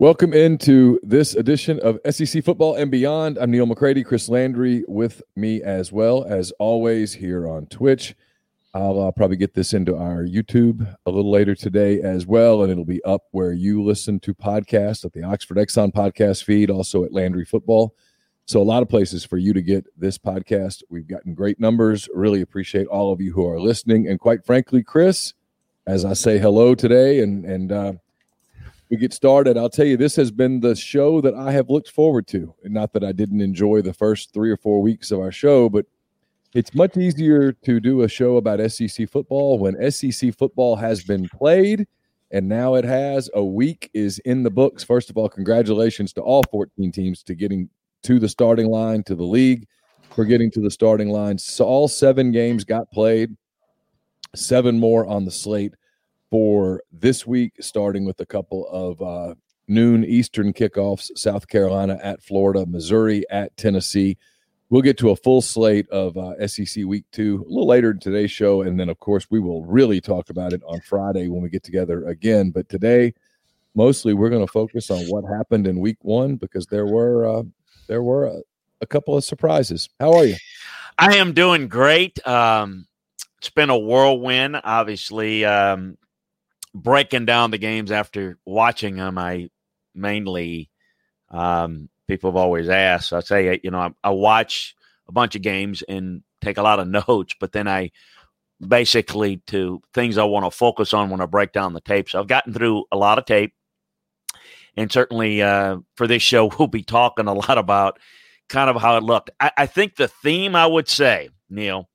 Welcome into this edition of SEC Football and Beyond. I'm Neil McCready, Chris Landry with me as well as always here on Twitch. I'll uh, probably get this into our YouTube a little later today as well, and it'll be up where you listen to podcasts at the Oxford Exxon podcast feed, also at Landry Football. So, a lot of places for you to get this podcast. We've gotten great numbers. Really appreciate all of you who are listening. And quite frankly, Chris, as I say hello today and, and, uh, we get started, I'll tell you this has been the show that I have looked forward to. And not that I didn't enjoy the first three or four weeks of our show, but it's much easier to do a show about SEC football when SEC football has been played and now it has. A week is in the books. First of all, congratulations to all 14 teams to getting to the starting line, to the league for getting to the starting line. So all seven games got played, seven more on the slate for this week, starting with a couple of uh, noon Eastern kickoffs South Carolina at Florida, Missouri at Tennessee. We'll get to a full slate of uh, SEC Week Two a little later in today's show, and then of course we will really talk about it on Friday when we get together again. But today, mostly we're going to focus on what happened in Week One because there were uh, there were a, a, couple of surprises. How are you? I am doing great. Um, it's been a whirlwind, obviously. Um, breaking down the games after watching them, I mainly um, people have always asked. I say, you know, I, I, watch a bunch of games and take a lot of notes, but then I basically to things I want to focus on when I break down the tape. So I've gotten through a lot of tape, and certainly uh, for this show, we'll be talking a lot about kind of how it looked. I, I think the theme I would say, Neil,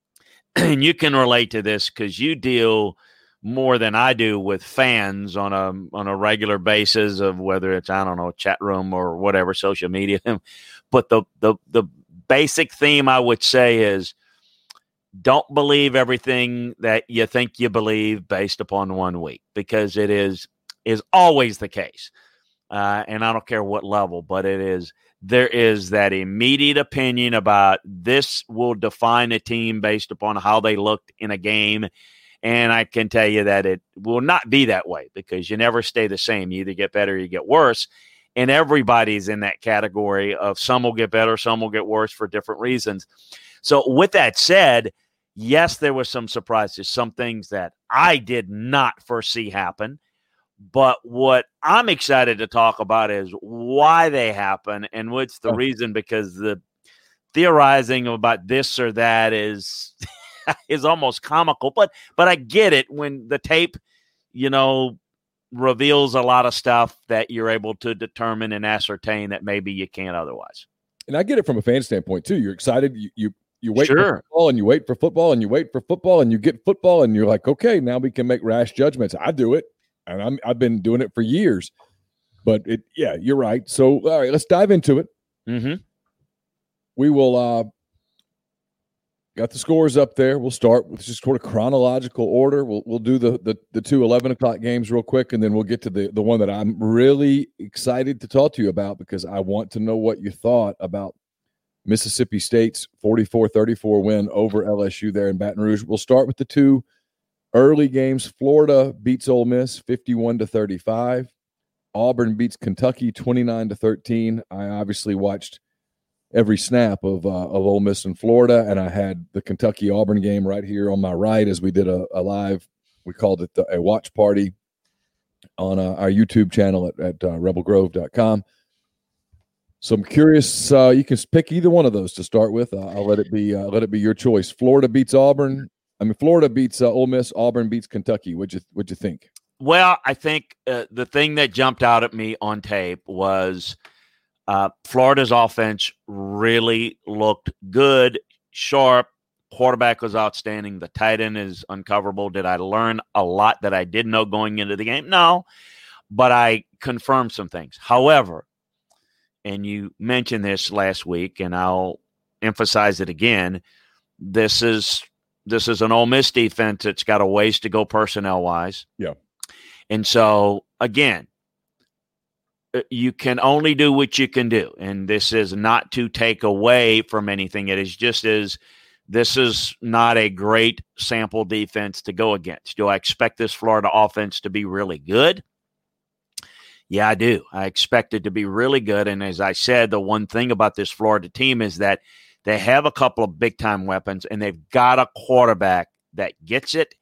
and you can relate to this because you deal more than I do with fans on a on a regular basis of whether it's I don't know chat room or whatever social media. but the the the basic theme I would say is don't believe everything that you think you believe based upon one week because it is is always the case. Uh, and I don't care what level, but it is there is that immediate opinion about this will define a team based upon how they looked in a game and I can tell you that it will not be that way because you never stay the same. You either get better or you get worse. And everybody's in that category of some will get better, some will get worse for different reasons. So, with that said, yes, there were some surprises, some things that I did not foresee happen. But what I'm excited to talk about is why they happen and what's the oh. reason because the theorizing about this or that is is almost comical. But but I get it when the tape, you know, reveals a lot of stuff that you're able to determine and ascertain that maybe you can't otherwise. And I get it from a fan standpoint too. You're excited. You you you wait sure. for football and you wait for football and you wait for football and you get football and you're like, okay, now we can make rash judgments. I do it, and I'm I've been doing it for years. But it, yeah, you're right. So all right, let's dive into it. Mm-hmm. We will uh, Got the scores up there. We'll start with just sort of chronological order. We'll we'll do the the the two 11 o'clock games real quick, and then we'll get to the the one that I'm really excited to talk to you about because I want to know what you thought about Mississippi State's 44-34 win over LSU there in Baton Rouge. We'll start with the two early games. Florida beats Ole Miss 51 to 35. Auburn beats Kentucky 29 to 13. I obviously watched every snap of uh, of Ole Miss in Florida, and I had the Kentucky Auburn game right here on my right as we did a, a live. We called it the, a watch party on uh, our YouTube channel at, at uh, rebelgrove.com. So I'm curious. Uh, you can pick either one of those to start with. Uh, I'll let it be. Uh, let it be your choice. Florida beats Auburn. I mean, Florida beats uh, Ole Miss. Auburn beats Kentucky. What'd you What'd you think? Well, I think uh, the thing that jumped out at me on tape was uh, Florida's offense really looked good, sharp. Quarterback was outstanding. The tight end is uncoverable. Did I learn a lot that I didn't know going into the game? No, but I confirmed some things. However, and you mentioned this last week, and I'll emphasize it again. This is this is an Ole Miss defense that's got a ways to go personnel wise. Yeah, and so again, you can only do what you can do. And this is not to take away from anything. It is just as this is not a great sample defense to go against. Do I expect this Florida offense to be really good? Yeah, I do. I expect it to be really good. And as I said, the one thing about this Florida team is that they have a couple of big time weapons and they've got a quarterback that gets it,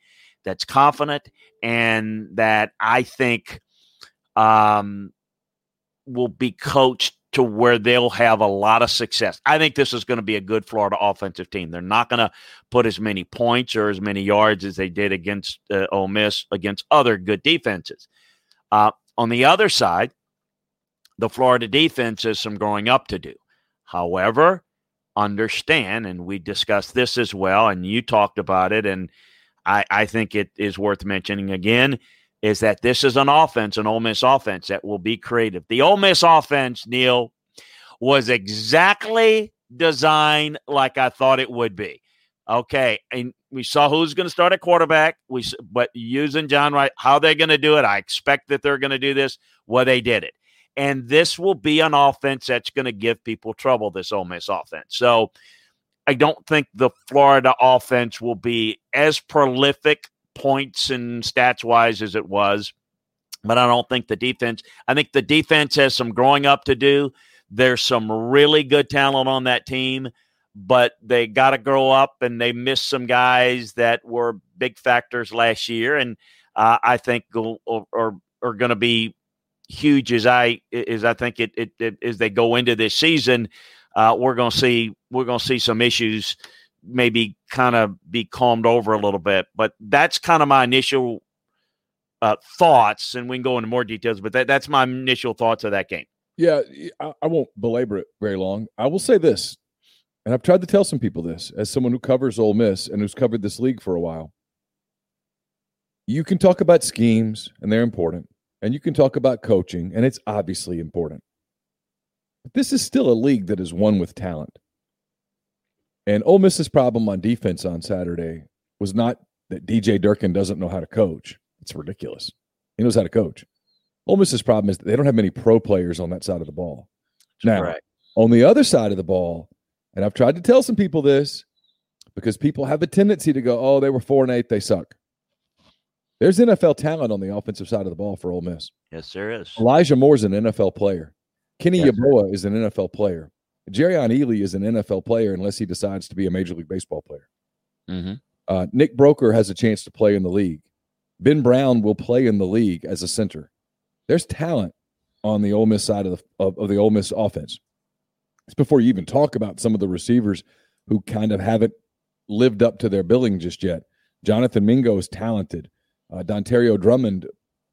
that's confident, and that I think um, will be coached to where they'll have a lot of success. I think this is going to be a good Florida offensive team. They're not going to put as many points or as many yards as they did against uh, Ole Miss against other good defenses. Uh, on the other side, the Florida defense has some growing up to do. However, understand, and we discussed this as well, and you talked about it, and I, I think it is worth mentioning again is that this is an offense, an Ole Miss offense that will be creative. The Ole Miss offense, Neil, was exactly designed like I thought it would be. Okay, and we saw who's going to start at quarterback. We but using John Rhys, how they're going to do it. I expect that they're going to do this. Well, they did it, and this will be an offense that's going to give people trouble. This Ole Miss offense. So, I don't think the Florida offense will be as prolific points and stats wise as it was. But I don't think the defense, I think the defense has some growing up to do. There's some really good talent on that team, but they got to grow up and they missed some guys that were big factors last year. And uh, I think are, are going to be huge as I as I think it, it, it as they go into this season. Uh, we're going to see we're going to see some issues maybe kind of be calmed over a little bit. But that's kind of my initial uh, thoughts, and we can go into more details. But that, that's my initial thoughts of that game. Yeah, I, I won't belabor it very long. I will say this, and I've tried to tell some people this as someone who covers Ole Miss and who's covered this league for a while. You can talk about schemes, and they're important, and you can talk about coaching, and it's obviously important. But this is still a league that is won with talent. And Ole Miss's problem on defense on Saturday was not that DJ Durkin doesn't know how to coach. It's ridiculous. He knows how to coach. Ole Miss's problem is that they don't have many pro players on that side of the ball. Now, right. on the other side of the ball, and I've tried to tell some people this because people have a tendency to go, "Oh, they were four and eight, they suck." There's NFL talent on the offensive side of the ball for Ole Miss. Yes, there is. Elijah Moore's an NFL player. Kenny yes, Yeboah is an NFL player. Jerrion Ealy is an NFL player unless he decides to be a Major League Baseball player. Mm-hmm. Uh, Nick Broeker has a chance to play in the league. Ben Brown will play in the league as a center. There's talent on the Ole Miss side of the of, of the Ole Miss offense. It's before you even talk about some of the receivers who kind of haven't lived up to their billing just yet. Jonathan Mingo is talented. Uh, Dontario Drummond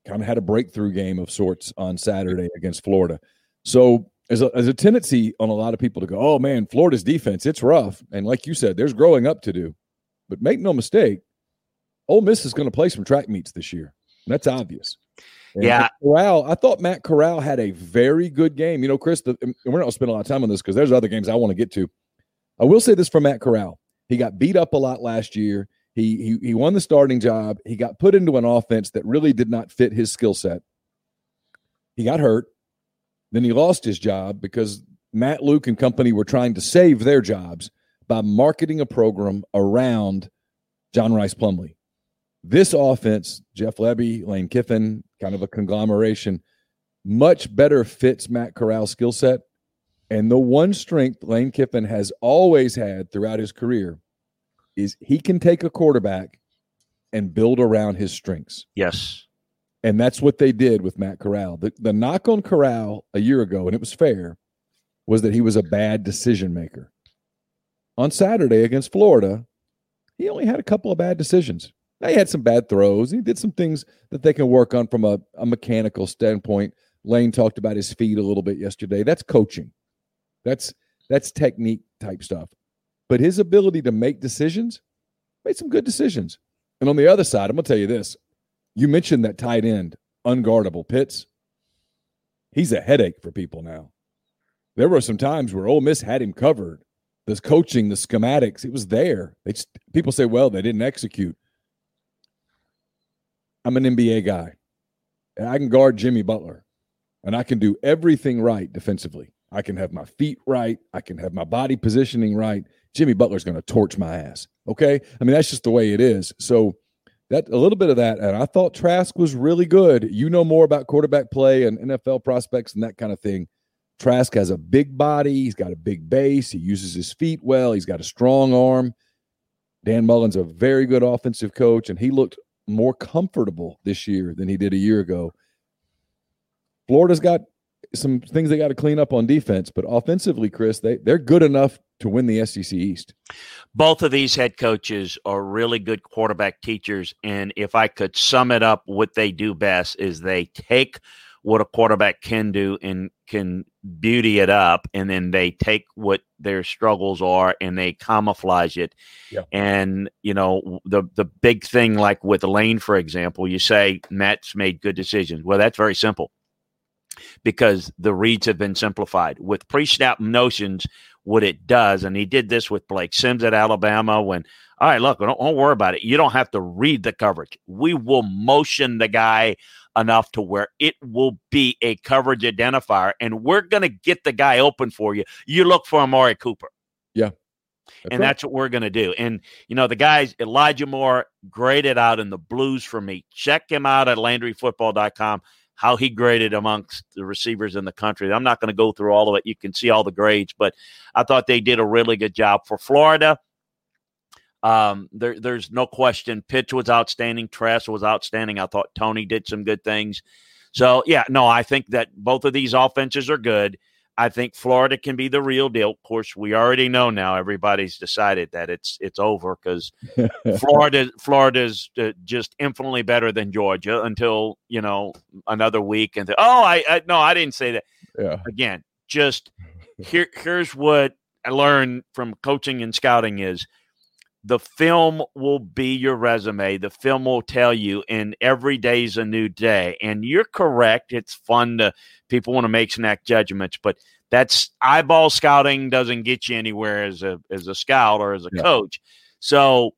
kind of had a breakthrough game of sorts on Saturday against Florida. So there's a, there's a tendency on a lot of people to go, oh man, Florida's defense, it's rough. And like you said, there's growing up to do. But make no mistake, Ole Miss is going to play some track meets this year. And that's obvious. And yeah. Corral, I thought Matt Corral had a very good game. You know, Chris, the, and we're not going to spend a lot of time on this because there's other games I want to get to. I will say this for Matt Corral. He got beat up a lot last year. He, he, he won the starting job. He got put into an offense that really did not fit his skill set. He got hurt. Then he lost his job because Matt Luke and company were trying to save their jobs by marketing a program around John Rhys Plumlee. This offense, Jeff Lebby, Lane Kiffin, kind of a conglomeration, much better fits Matt Corral's skill set. And the one strength Lane Kiffin has always had throughout his career is he can take a quarterback and build around his strengths. Yes. And that's what they did with Matt Corral. The, the knock on Corral a year ago, and it was fair, was that he was a bad decision maker. On Saturday against Florida, he only had a couple of bad decisions. Now, he had some bad throws. He did some things that they can work on from a, a mechanical standpoint. Lane talked about his feet a little bit yesterday. That's coaching. That's that's technique type stuff. But his ability to make decisions made some good decisions. And on the other side, I'm gonna tell you this: you mentioned that tight end, unguardable Pitts. He's a headache for people now. There were some times where Ole Miss had him covered. The coaching, the schematics, it was there. They just, people say, well, they didn't execute. I'm an NBA guy. And I can guard Jimmy Butler, and I can do everything right defensively. I can have my feet right. I can have my body positioning right. Jimmy Butler's going to torch my ass. Okay. I mean, that's just the way it is. So that a little bit of that. And I thought Trask was really good. You know more about quarterback play and NFL prospects and that kind of thing. Trask has a big body. He's got a big base. He uses his feet well. He's got a strong arm. Dan Mullen's a very good offensive coach, and he looked more comfortable this year than he did a year ago. Florida's got some things they got to clean up on defense, but offensively, Chris, they they're good enough to win the SEC East. Both of these head coaches are really good quarterback teachers, and if I could sum it up, what they do best is they take what a quarterback can do and can beauty it up and then they take what their struggles are and they camouflage it yeah. and you know the the big thing like with lane for example you say matt's made good decisions well that's very simple because the reads have been simplified with pre-snap notions what it does and he did this with blake sims at alabama when all right look don't, don't worry about it you don't have to read the coverage we will motion the guy enough to where it will be a coverage identifier, and we're going to get the guy open for you. You look for Amari Cooper. Yeah. That's and right. that's what we're going to do. And, you know, the guys, Elijah Moore, graded out in the blues for me. Check him out at LandryFootball.com, how he graded amongst the receivers in the country. I'm not going to go through all of it. You can see all the grades, but I thought they did a really good job. For Florida, um, there, there's no question. Pitts was outstanding. Trask was outstanding. I thought Toney did some good things. So yeah, no, I think that both of these offenses are good. I think Florida can be the real deal. Of course, we already know now. Everybody's decided that it's it's over because Florida Florida's uh, just infinitely better than Georgia until you know another week. And oh, I, I no, I didn't say that. Yeah. Again, just here here's what I learned from coaching and scouting is the film will be your resume. The film will tell you, and every day is a new day. And you're correct. It's fun to people want to make snack judgments, but that's eyeball scouting doesn't get you anywhere as a as a scout or as a yeah. coach. So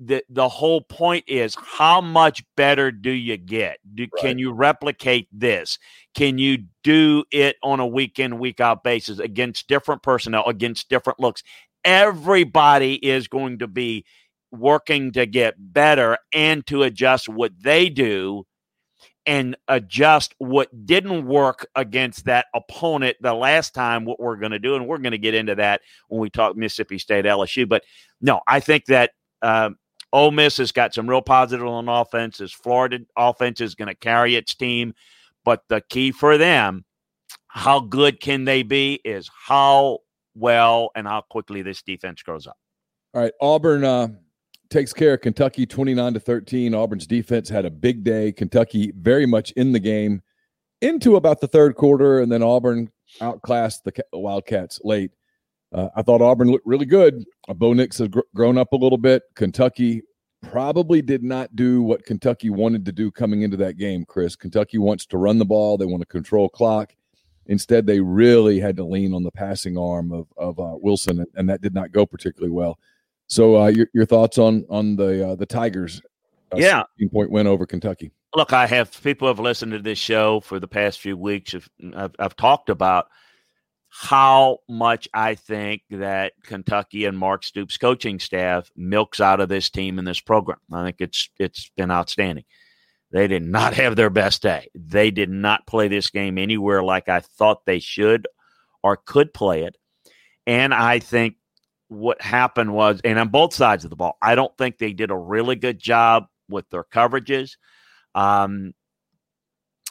the the whole point is how much better do you get? Do, right. Can you replicate this? Can you do it on a week in week out basis against different personnel, against different looks? everybody is going to be working to get better and to adjust what they do and adjust what didn't work against that opponent the last time what we're going to do and we're going to get into that when we talk mississippi state lsu but no i think that um, Ole Miss has got some real positive on offense. Florida offense is going to carry its team, but the key for them, how good can they be, is how well and how quickly this defense grows up. All right, Auburn uh, takes care of Kentucky 29 to 13. Auburn's defense had a big day. Kentucky very much in the game into about the third quarter, and then Auburn outclassed the Wildcats late. Uh, I thought Auburn looked really good. Uh, Bo Nix has gr- grown up a little bit. Kentucky probably did not do what Kentucky wanted to do coming into that game, Chris. Kentucky wants to run the ball, they want to control clock. Instead, they really had to lean on the passing arm of of uh, Wilson, and that did not go particularly well. So, uh, your your thoughts on on the uh, the Tigers? Uh, yeah, point win over Kentucky. Look, I have people have listened to this show for the past few weeks. I've, I've talked about how much I think that Kentucky and Mark Stoops' coaching staff milks out of this team and this program. I think it's it's been outstanding. They did not have their best day. They did not play this game anywhere like I thought they should or could play it. And I think what happened was, and on both sides of the ball, I don't think they did a really good job with their coverages. Um,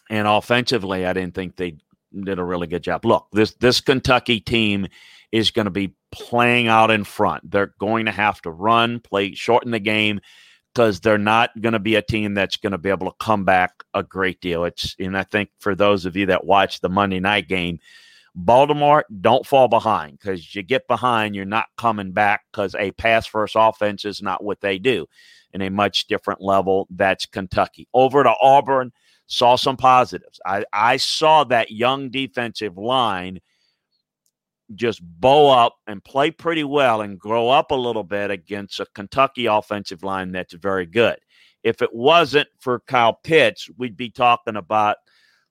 and offensively, I didn't think they did a really good job. Look, this this Kentucky team is going to be playing out in front. They're going to have to run, play, shorten the game because they're not going to be a team that's going to be able to come back a great deal. It's and I think for those of you that watch the Monday night game, Baltimore don't fall behind because you get behind, you're not coming back because a pass first offense is not what they do. In a much different level, that's Kentucky. Over to Auburn, saw some positives. I, I saw that young defensive line just bow up and play pretty well and grow up a little bit against a Kentucky offensive line that's very good. If it wasn't for Kyle Pitts, we'd be talking about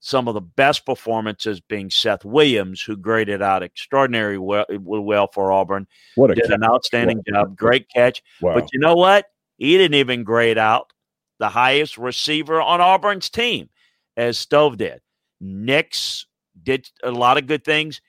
some of the best performances being Seth Williams, who graded out extraordinary well, well for Auburn. What a did catch. an outstanding job, great catch. Wow. But you know what? He didn't even grade out the highest receiver on Auburn's team, as Stove did. Nix did a lot of good things.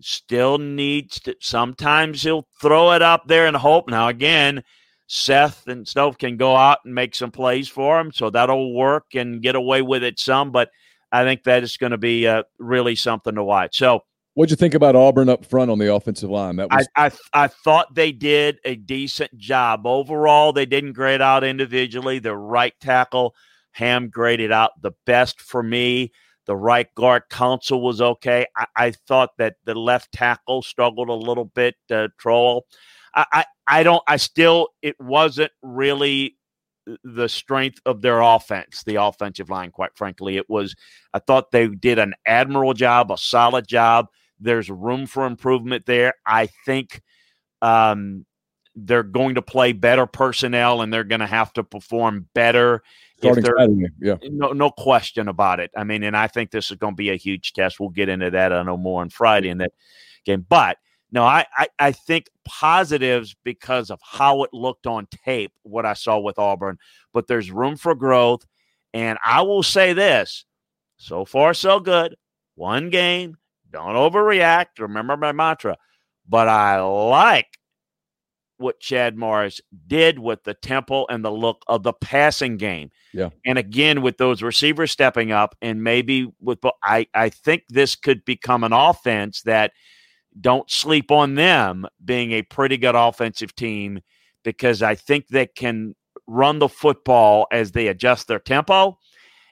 Still needs to. Sometimes he'll throw it up there and hope. Now again, Seth and Stove can go out and make some plays for him, so that'll work and get away with it some. But I think that is going to be uh, really something to watch. So What'd you think about Auburn up front on the offensive line? That was I, I, I thought they did a decent job overall. They didn't grade out individually. The right tackle Hamm graded out the best for me. The right guard Council was okay. I, I thought that the left tackle struggled a little bit. Uh, Troll. I, I I don't. I still. It wasn't really the strength of their offense, the offensive line. Quite frankly, it was. I thought they did an admirable job, a solid job there's room for improvement there. I think um, they're going to play better personnel and they're going to have to perform better. Starting yeah. No, no question about it. I mean, and I think this is going to be a huge test. We'll get into that. I know more on Friday in that game. But no, I, I, I think positives because of how it looked on tape, what I saw with Auburn, but there's room for growth. And I will say this so far, so good. One game, don't overreact. Remember my mantra. But I like what Chad Morris did with the tempo and the look of the passing game. Yeah. And again, with those receivers stepping up, and maybe with, I, I think this could become an offense that don't sleep on them being a pretty good offensive team because I think they can run the football as they adjust their tempo.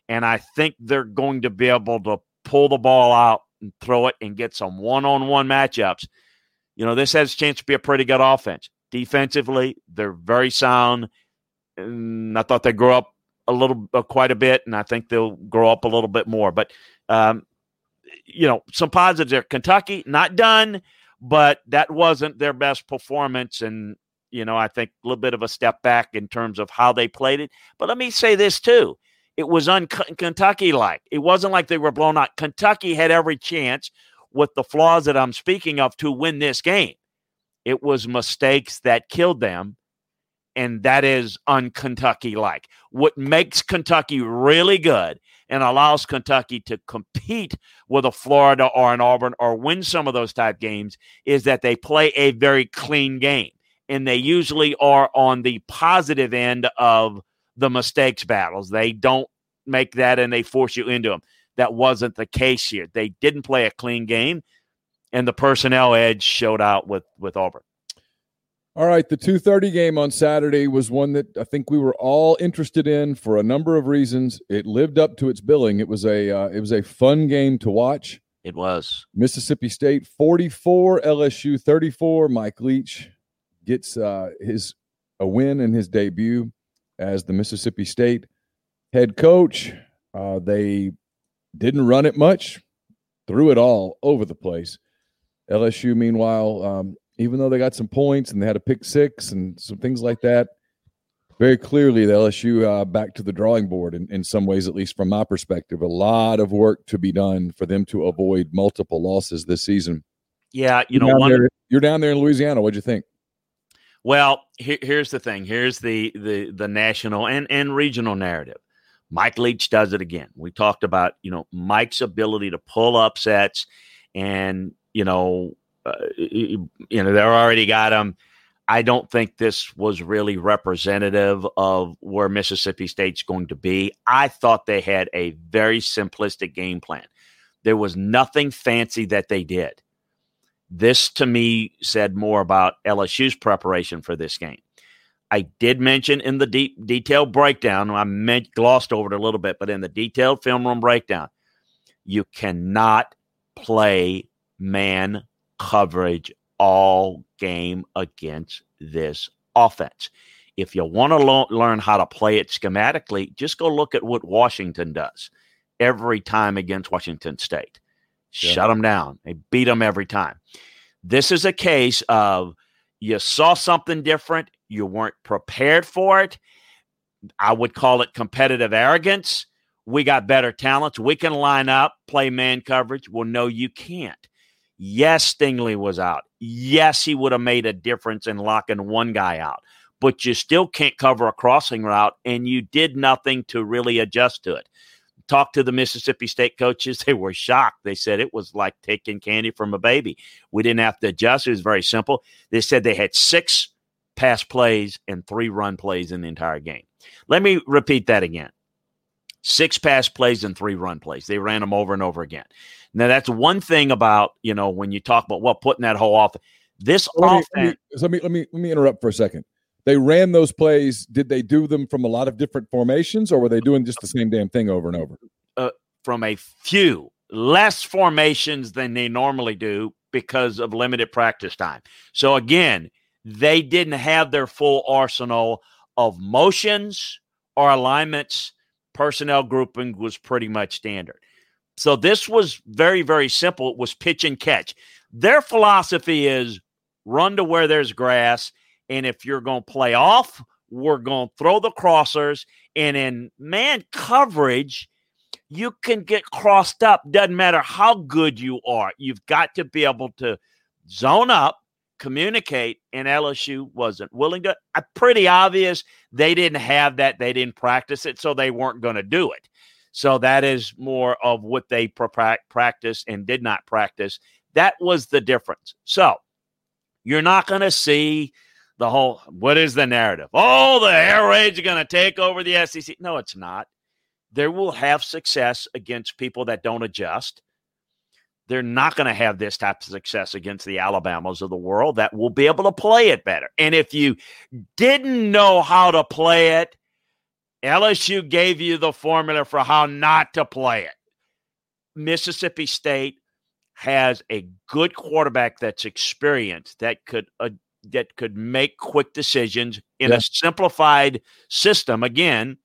And I think they're going to be able to pull the ball out and throw it and get some one on one matchups, you know, this has a chance to be a pretty good offense. Defensively, they're very sound. And I thought they grew up a little, uh, quite a bit, and I think they'll grow up a little bit more. But, um, you know, some positives there. Kentucky, not done, but that wasn't their best performance. And, you know, I think a little bit of a step back in terms of how they played it. But let me say this, too it was un Kentucky like. It wasn't like they were blown out. Kentucky had every chance with the flaws that I'm speaking of to win this game. It was mistakes that killed them, and that is un Kentucky like. What makes Kentucky really good and allows Kentucky to compete with a Florida or an Auburn or win some of those type games is that they play a very clean game. And they usually are on the positive end of the mistakes battles. They don't make that and they force you into them. That wasn't the case here. They didn't play a clean game, and the personnel edge showed out with with Auburn. All right, the 2:30 game on Saturday was one that I think we were all interested in for a number of reasons. It lived up to its billing. It was a uh, it was a fun game to watch. It was. Mississippi State 44, LSU 34. Mike Leach gets uh, his a win in his debut as the Mississippi State head coach. Uh, they didn't run it much, threw it all over the place. LSU, meanwhile, um, even though they got some points and they had a pick six and some things like that, very clearly the LSU uh, back to the drawing board in, in some ways, at least from my perspective. A lot of work to be done for them to avoid multiple losses this season. Yeah, you know, you're one, there, you're down there in Louisiana. What'd you think? Well, here, here's the thing. Here's the the the national and and regional narrative. Mike Leach does it again. We talked about you know Mike's ability to pull upsets, and you know, uh, you know they're already got him. I don't think this was really representative of where Mississippi State's going to be. I thought they had a very simplistic game plan. There was nothing fancy that they did. This to me said more about LSU's preparation for this game. I did mention in the deep detailed breakdown, I meant glossed over it a little bit, but in the detailed film room breakdown, you cannot play man coverage all game against this offense. If you want to lo- learn how to play it schematically, just go look at what Washington does every time against Washington State. Yeah. Shut them down. They beat them every time. This is a case of you saw something different, you weren't prepared for it. I would call it competitive arrogance. We got better talents. We can line up, play man coverage. Well, no, you can't. Yes, Stingley was out. Yes, he would have made a difference in locking one guy out. but you still can't cover a crossing route, and you did nothing to really adjust to it. Talk to the Mississippi State coaches. They were shocked. They said it was like taking candy from a baby. We didn't have to adjust. It was very simple. They said they had six pass plays and three run plays in the entire game. Let me repeat that again six pass plays and three run plays. They ran them over and over again. Now, that's one thing about, you know, when you talk about, well, putting that whole off. This let offense. Me, let me, let me, let me interrupt for a second. They ran those plays. Did they do them from a lot of different formations or were they doing just the same damn thing over and over? Uh, from a few less formations than they normally do because of limited practice time. So, again, they didn't have their full arsenal of motions or alignments. Personnel grouping was pretty much standard. So this was very, very simple. It was pitch and catch. Their philosophy is run to where there's grass. And if you're going to play off, we're going to throw the crossers. And in man coverage, you can get crossed up. Doesn't matter how good you are. You've got to be able to zone up communicate, and LSU wasn't willing to. Uh, pretty obvious they didn't have that. They didn't practice it, so they weren't going to do it. So that is more of what they practice and did not practice. That was the difference. So you're not going to see the whole what is the narrative? Oh, the air raids are going to take over the SEC. No, it's not. They will have success against people that don't adjust they're not going to have this type of success against the Alabamas of the world that will be able to play it better. And if you didn't know how to play it, LSU gave you the formula for how not to play it. Mississippi State has a good quarterback that's experienced that could uh, that could make quick decisions in yeah. a simplified system again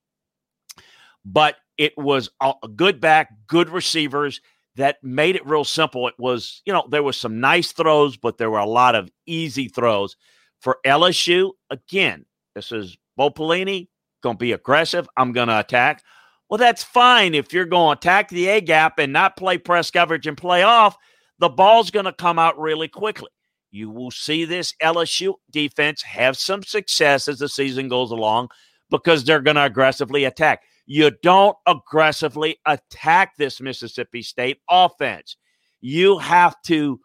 but it was a good back good receivers that made it real simple. It was, you know, there were some nice throws, but there were a lot of easy throws. For LSU, again, this is Bo Pelini, going to be aggressive. I'm going to attack. Well, that's fine if you're going to attack the A gap and not play press coverage and play off. The ball's going to come out really quickly. You will see this LSU defense have some success as the season goes along because they're going to aggressively attack. You don't aggressively attack this Mississippi State offense. You have to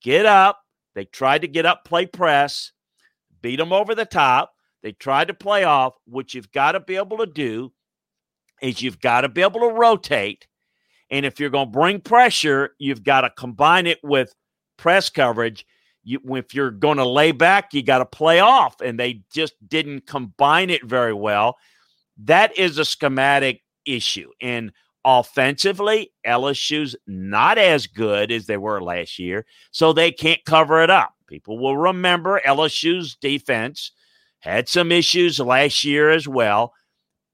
get up. They tried to get up, play press, beat them over the top. They tried to play off. What you've got to be able to do is you've got to be able to rotate. And if you're going to bring pressure, you've got to combine it with press coverage. You, if you're going to lay back, you got to play off. And they just didn't combine it very well that is a schematic issue. And offensively, LSU's not as good as they were last year, so they can't cover it up. People will remember LSU's defense had some issues last year as well,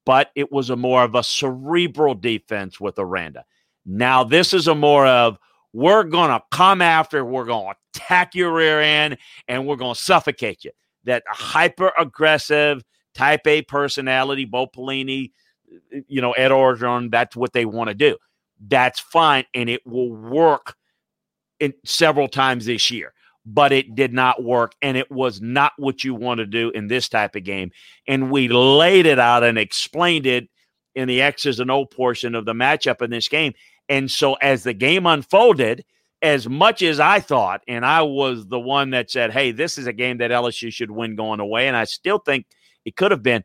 but it was a more of a cerebral defense with Aranda. Now, this is a more of we're going to come after, we're going to attack your rear end, and we're going to suffocate you. That hyper aggressive, type A personality, Bo Pelini, you know, Ed Orgeron, that's what they want to do. That's fine. And it will work in several times this year. But it did not work, and it was not what you want to do in this type of game. And we laid it out and explained it in the X's and O portion of the matchup in this game. And so as the game unfolded, as much as I thought, and I was the one that said, hey, this is a game that LSU should win going away. And I still think – it could have been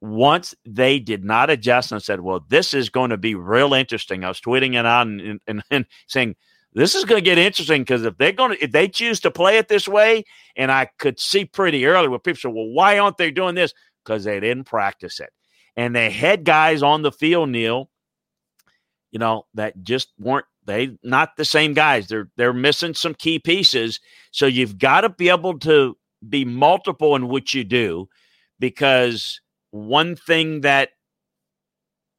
once they did not adjust and said, well, this is going to be real interesting. I was tweeting it out and, and, and saying, this is going to get interesting because if they're going to, if they choose to play it this way, and I could see pretty early where people said, well, why aren't they doing this? Because they didn't practice it. And they had guys on the field, Neil, you know, that just weren't they not the same guys. They're they're missing some key pieces. So you've got to be able to be multiple in what you do because one thing that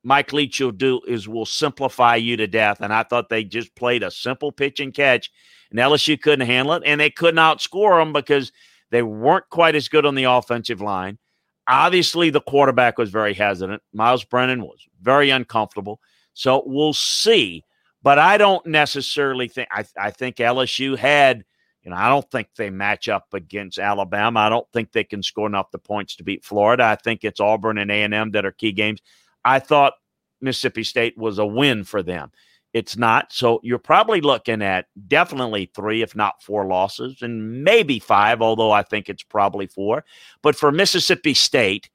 Mike Leach will do is will simplify you to death. And I thought they just played a simple pitch and catch, and LSU couldn't handle it, and they couldn't outscore them because they weren't quite as good on the offensive line. Obviously, the quarterback was very hesitant. Myles Brennan was very uncomfortable. So we'll see. But I don't necessarily think I, I think LSU had You know, I don't think they match up against Alabama. I don't think they can score enough the points to beat Florida. I think it's Auburn and A&M that are key games. I thought Mississippi State was a win for them. It's not. So you're probably looking at definitely three, if not four losses, and maybe five, although I think it's probably four. But for Mississippi State,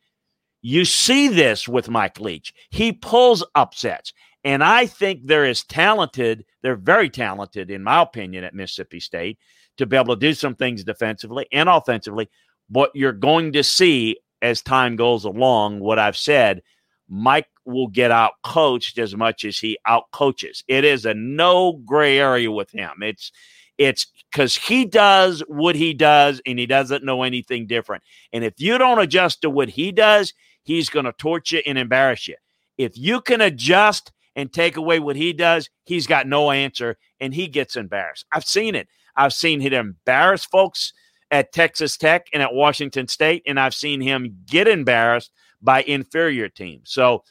you see this with Mike Leach. He pulls upsets. And I think they're as talented, they're very talented, in my opinion, at Mississippi State to be able to do some things defensively and offensively. But you're going to see as time goes along what I've said. Mike will get out coached as much as he out coaches. It is a no gray area with him. It's it's because he does what he does and he doesn't know anything different. And if you don't adjust to what he does, he's going to torture and embarrass you. If you can adjust and take away what he does, he's got no answer and he gets embarrassed. I've seen it. I've seen him embarrass folks at Texas Tech and at Washington State, and I've seen him get embarrassed by inferior teams. So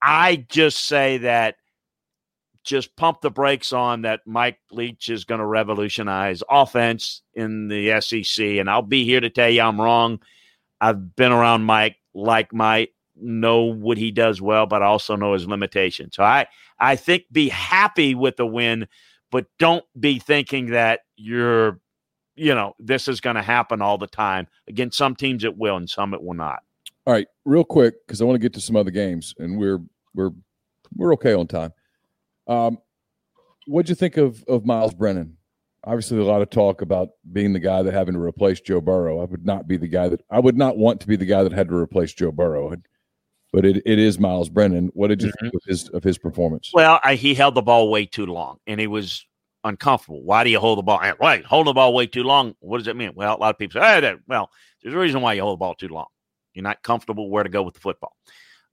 I just say that just pump the brakes on that Mike Leach is going to revolutionize offense in the SEC. And I'll be here to tell you I'm wrong. I've been around Mike, like Mike, know what he does well, but I also know his limitations. So I, I think be happy with the win, but don't be thinking that you're, you know, this is going to happen all the time. Against some teams it will and some it will not. All right, real quick because I want to get to some other games, and we're we're we're okay on time. Um, what'd you think of of Myles Brennan? Obviously, a lot of talk about being the guy that having to replace Joe Burrow. I would not be the guy that I would not want to be the guy that had to replace Joe Burrow. But it, it is Myles Brennan. What did you mm-hmm. think of his of his performance? Well, I, he held the ball way too long, and he was uncomfortable. Why do you hold the ball? Wait, hold the ball way too long. What does it mean? Well, a lot of people say, hey, well, there's a reason why you hold the ball too long. You're not comfortable where to go with the football.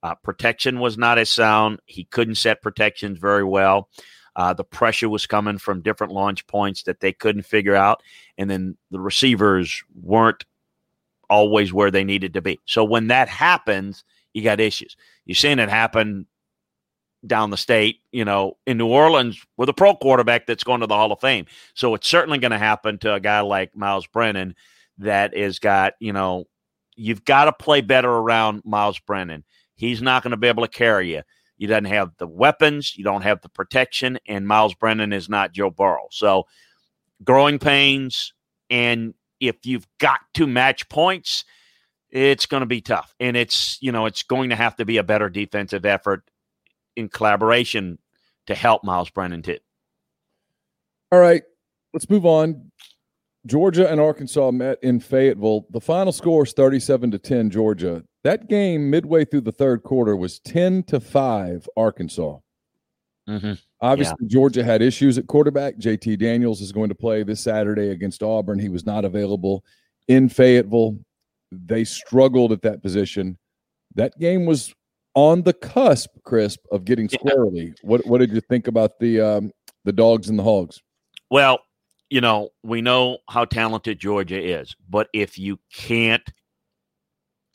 Uh, protection was not as sound. He couldn't set protections very well. Uh, the pressure was coming from different launch points that they couldn't figure out. And then the receivers weren't always where they needed to be. So when that happens, you got issues. You're seeing it happen down the state, you know, in New Orleans with a pro quarterback that's going to the Hall of Fame. So it's certainly going to happen to a guy like Myles Brennan that has got, you know, you've got to play better around Myles Brennan. He's not going to be able to carry you. You doesn't have the weapons, you don't have the protection, and Myles Brennan is not Joe Burrow. So growing pains, and if you've got to match points, it's going to be tough. And it's, you know, it's going to have to be a better defensive effort in collaboration to help Myles Brennan too. All right, let's move on. Georgia and Arkansas met in Fayetteville. The final score is 37 to 10 Georgia. That game midway through the third quarter was 10 to 5 Arkansas. Mm-hmm. Obviously, yeah. Georgia had issues at quarterback. JT Daniels is going to play this Saturday against Auburn. He was not available in Fayetteville. They struggled at that position. That game was on the cusp, Chris, of getting squarely. Yeah. What what did you think about the um, the dogs and the hogs? Well, you know, we know how talented Georgia is, but if you can't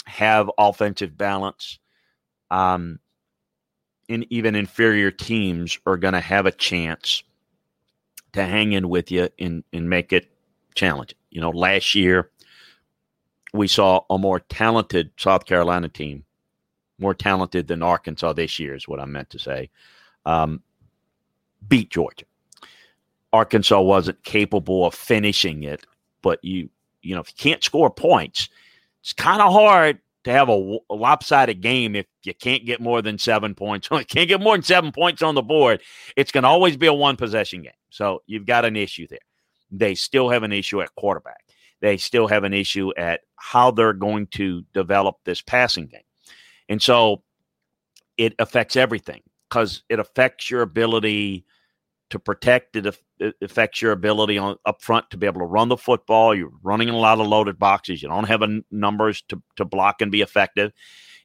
have offensive balance, um, in even inferior teams are going to have a chance to hang in with you and, and make it challenging. You know, last year we saw a more talented South Carolina team, more talented than Arkansas this year, is what I meant to say, um, beat Georgia. Arkansas wasn't capable of finishing it. But you, you know, if you can't score points, it's kind of hard to have a, a, lopsided game if you can't get more than seven points. can't get more than seven points on the board. It's going to always be a one possession game. So you've got an issue there. They still have an issue at quarterback. They still have an issue at how they're going to develop this passing game. And so it affects everything because it affects your ability to protect it, it affects your ability on up front to be able to run the football. You're running in a lot of loaded boxes. You don't have numbers to, to block and be effective.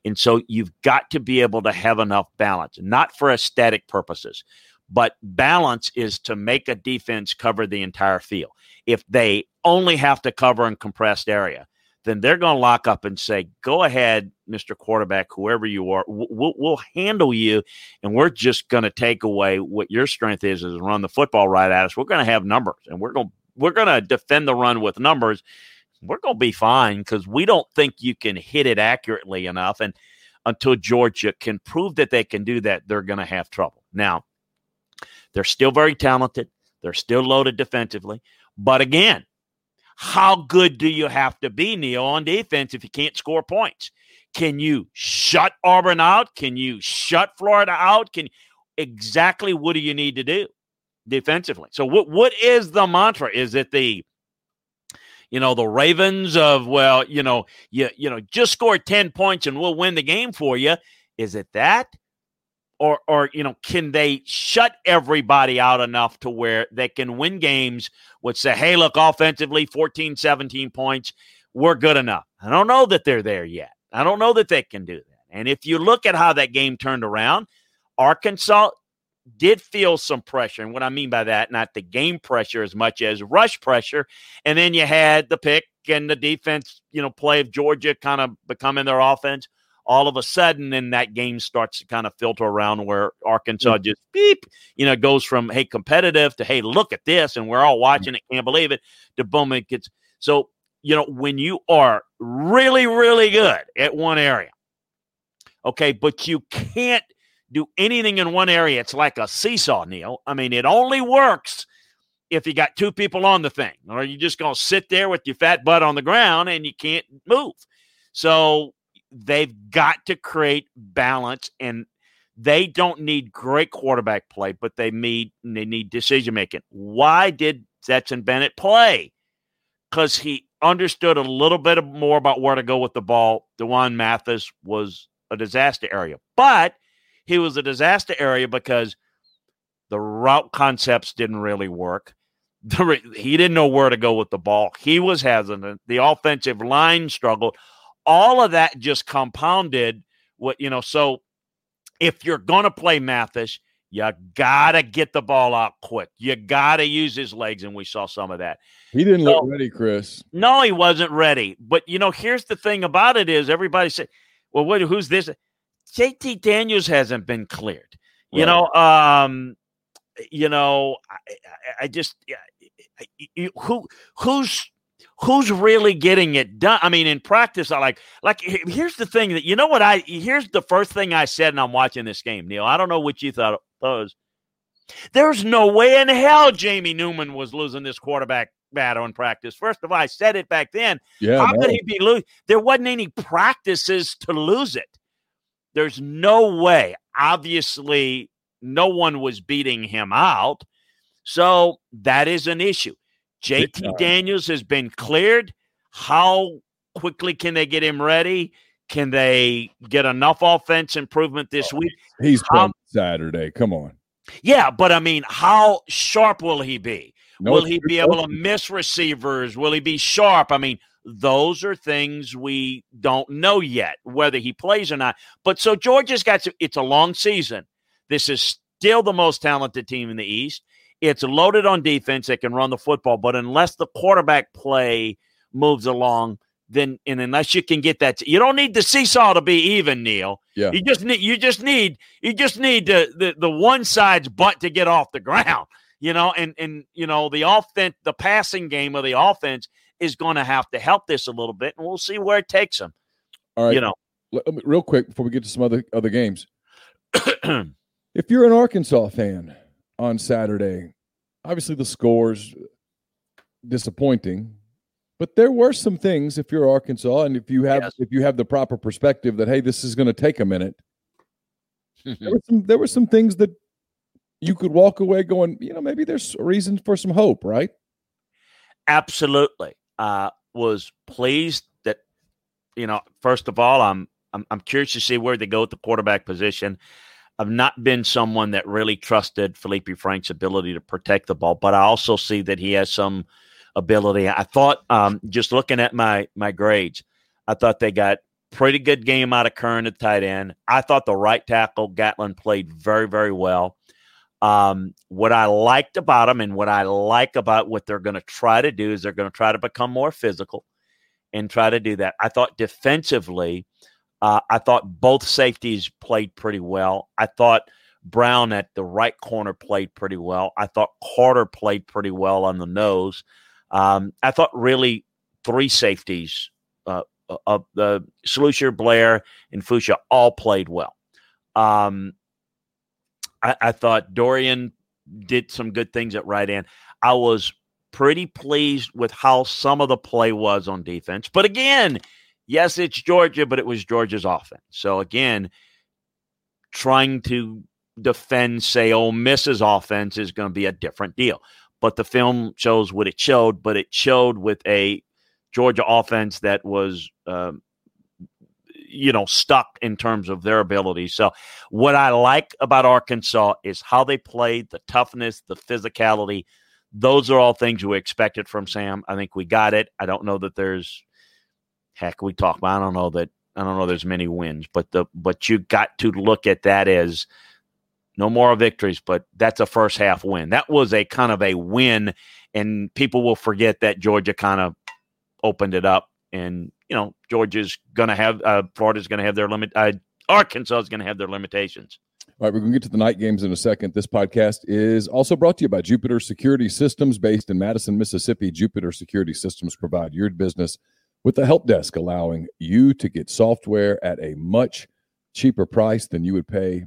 And so you've got to be able to have enough balance, not for aesthetic purposes, but balance is to make a defense cover the entire field. If they only have to cover in compressed area, then they're going to lock up and say, "Go ahead, Mr. Quarterback, whoever you are, we'll, we'll handle you, and we're just going to take away what your strength is is run the football right at us. We're going to have numbers, and we're going we're going to defend the run with numbers. We're going to be fine because we don't think you can hit it accurately enough. And until Georgia can prove that they can do that, they're going to have trouble. Now, they're still very talented. They're still loaded defensively. But again, how good do you have to be, Neil, on defense if you can't score points? Can you shut Auburn out? Can you shut Florida out? Can exactly what do you need to do defensively? So what what is the mantra? Is it the you know the Ravens of well, you know, you you know, just score 10 points and we'll win the game for you? Is it that? Or or you know, can they shut everybody out enough to where they can win games with say, hey, look, offensively, 14, 17 points, we're good enough. I don't know that they're there yet. I don't know that they can do that. And if you look at how that game turned around, Arkansas did feel some pressure. And what I mean by that, not the game pressure as much as rush pressure. And then you had the pick and the defense, you know, play of Georgia kind of becoming their offense. All of a sudden, then that game starts to kind of filter around where Arkansas mm-hmm. just beep, you know, goes from hey competitive to hey look at this, and we're all watching it, can't believe it. To boom, it gets so you know when you are really really good at one area, okay, but you can't do anything in one area. It's like a seesaw, Neil. I mean, it only works if you got two people on the thing, or you just going to sit there with your fat butt on the ground and you can't move. So they've got to create balance and they don't need great quarterback play, but they need they need decision making. Why did Stetson Bennett play? Because he understood a little bit more about where to go with the ball. D'Wan Mathis was a disaster area, but he was a disaster area because the route concepts didn't really work. The, he didn't know where to go with the ball. He was hesitant. The offensive line struggled. All of that just compounded what, you know. So if you're going to play Mathis, you got to get the ball out quick. You got to use his legs. And we saw some of that. He didn't so, look ready, Chris. No, he wasn't ready. But, you know, here's the thing about it is everybody said, well, what, who's this? JT Daniels hasn't been cleared. Right. You know, um, you know, I, I just who who's who's really getting it done? I mean, in practice, I like like here's the thing that you know what I here's the first thing I said, and I'm watching this game, Neil. I don't know what you thought those. There's no way in hell Jamie Newman was losing this quarterback battle in practice. First of all, I said it back then. Yeah, How no. could he be losing? There wasn't any practices to lose it. There's no way. Obviously, no one was beating him out. So that is an issue. JT Daniels has been cleared. How quickly can they get him ready? Can they get enough offense improvement this oh, week? He's playing Saturday. Come on. Yeah, but I mean, how sharp will he be? No, will he be able to miss receivers? Will he be sharp? I mean, those are things we don't know yet, whether he plays or not. But so Georgia's got to, it's a long season. This is still the most talented team in the East. It's loaded on defense. They can run the football, but unless the quarterback play moves along, then and unless you can get that, you don't need the seesaw to be even, Neil. Yeah. You just need you just need you just need the the, the one side's butt to get off the ground. You know, and and you know the offense, the passing game of the offense is going to have to help this a little bit, and we'll see where it takes them. All right, you know, real quick before we get to some other other games. if you're an Arkansas fan on Saturday, obviously the scores disappointing, but there were some things. If you're Arkansas, and if you have yes. if you have the proper perspective that hey, this is going to take a minute. there, were some, there were some things that you could walk away going, you know, maybe there's a reason for some hope, right? Absolutely uh, was pleased that you know first of all I'm, I'm I'm curious to see where they go at the quarterback position. I've not been someone that really trusted Feleipe Franks' ability to protect the ball, but I also see that he has some ability. I thought um, just looking at my my grades, I thought they got pretty good game out of Curran at tight end. I thought the right tackle Gatlin played very very well. Um, what I liked about them and what I like about what they're going to try to do is they're going to try to become more physical and try to do that. I thought defensively, uh, I thought both safeties played pretty well. I thought Brown at the right corner played pretty well. I thought Carter played pretty well on the nose. Um, I thought really three safeties uh, uh of the Slusher, Blair, and Foucha all played well. Um, I, I thought Dorian did some good things at right end. I was pretty pleased with how some of the play was on defense. But again, yes, it's Georgia, but it was Georgia's offense. So again, trying to defend, say, Ole Miss's offense is going to be a different deal. But the film shows what it showed, but it showed with a Georgia offense that was um, you know, stuck in terms of their ability. So, what I like about Arkansas is how they played, the toughness, the physicality. Those are all things we expected from Sam. I think we got it. I don't know that there's heck we talk about. I don't know that I don't know there's many wins, but the but you got to look at that as no more victories, but that's a first half win. That was a kind of a win, and people will forget that Georgia kind of opened it up and you know Georgia's going to have uh, Florida's going to have their limit. Uh, Arkansas is going to have their limitations. All right, we're going to get to the night games in a second. This podcast is also brought to you by Jupiter Security Systems, based in Madison, Mississippi. Jupiter Security Systems provide your business with the help desk, allowing you to get software at a much cheaper price than you would pay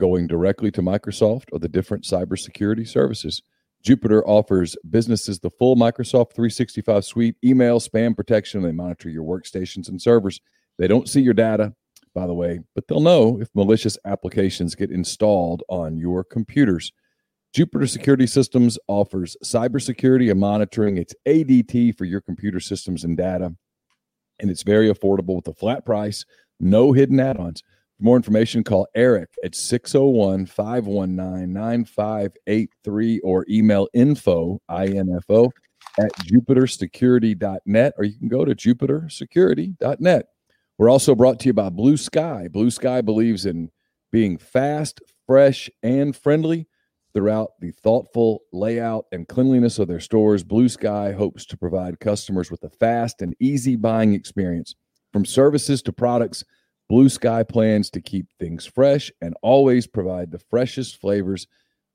going directly to Microsoft or the different cybersecurity services. Jupiter offers businesses the full Microsoft 365 suite, email, spam protection. They monitor your workstations and servers. They don't see your data, by the way, but they'll know if malicious applications get installed on your computers. Jupiter Security Systems offers cybersecurity and monitoring. It's ADT for your computer systems and data, and it's very affordable with a flat price, no hidden add ons. For more information, call Eric at 601 519 9583 or email info, info, at jupitersecurity.net, or you can go to jupitersecurity.net. We're also brought to you by Blue Sky. Blue Sky believes in being fast, fresh, and friendly throughout the thoughtful layout and cleanliness of their stores. Blue Sky hopes to provide customers with a fast and easy buying experience from services to products Blue Sky plans to keep things fresh and always provide the freshest flavors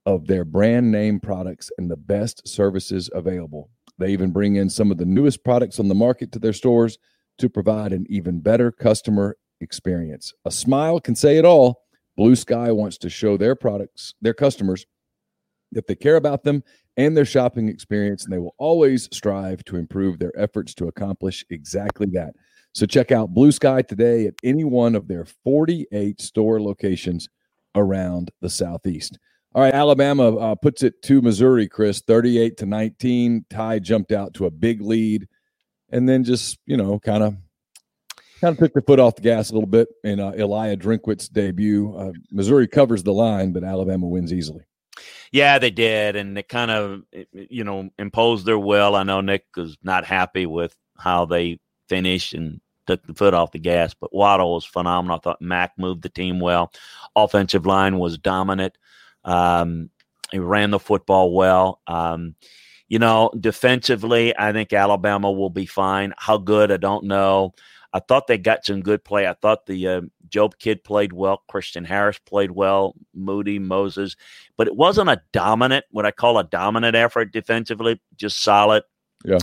of their brand name products and the best services available. They even bring in some of the newest products on the market to their stores to provide an even better customer experience. A smile can say it all. Blue Sky wants to show their products, their customers, that they care about them and their shopping experience, and they will always strive to improve their efforts to accomplish exactly that. So check out Blue Sky today at any one of their 48 store locations around the Southeast. All right, Alabama uh, puts it to Missouri, Chris, 38 to 19. Ty jumped out to a big lead and then just, you know, kind of kind of took the foot off the gas a little bit in uh, Eliah Drinkwitz's debut. Uh, Missouri covers the line, but Alabama wins easily. Yeah, they did, and they kind of, you know, imposed their will. I know Nick was not happy with how they finished and took the foot off the gas. But Waddle was phenomenal. I thought Mac moved the team well. Offensive line was dominant. Um, he ran the football well. Um, you know, defensively, I think Alabama will be fine. How good, I don't know. I thought they got some good play. I thought the uh, Jobe kid played well. Christian Harris played well. Moody, Moses. But it wasn't a dominant, what I call a dominant effort defensively, just solid. Yeah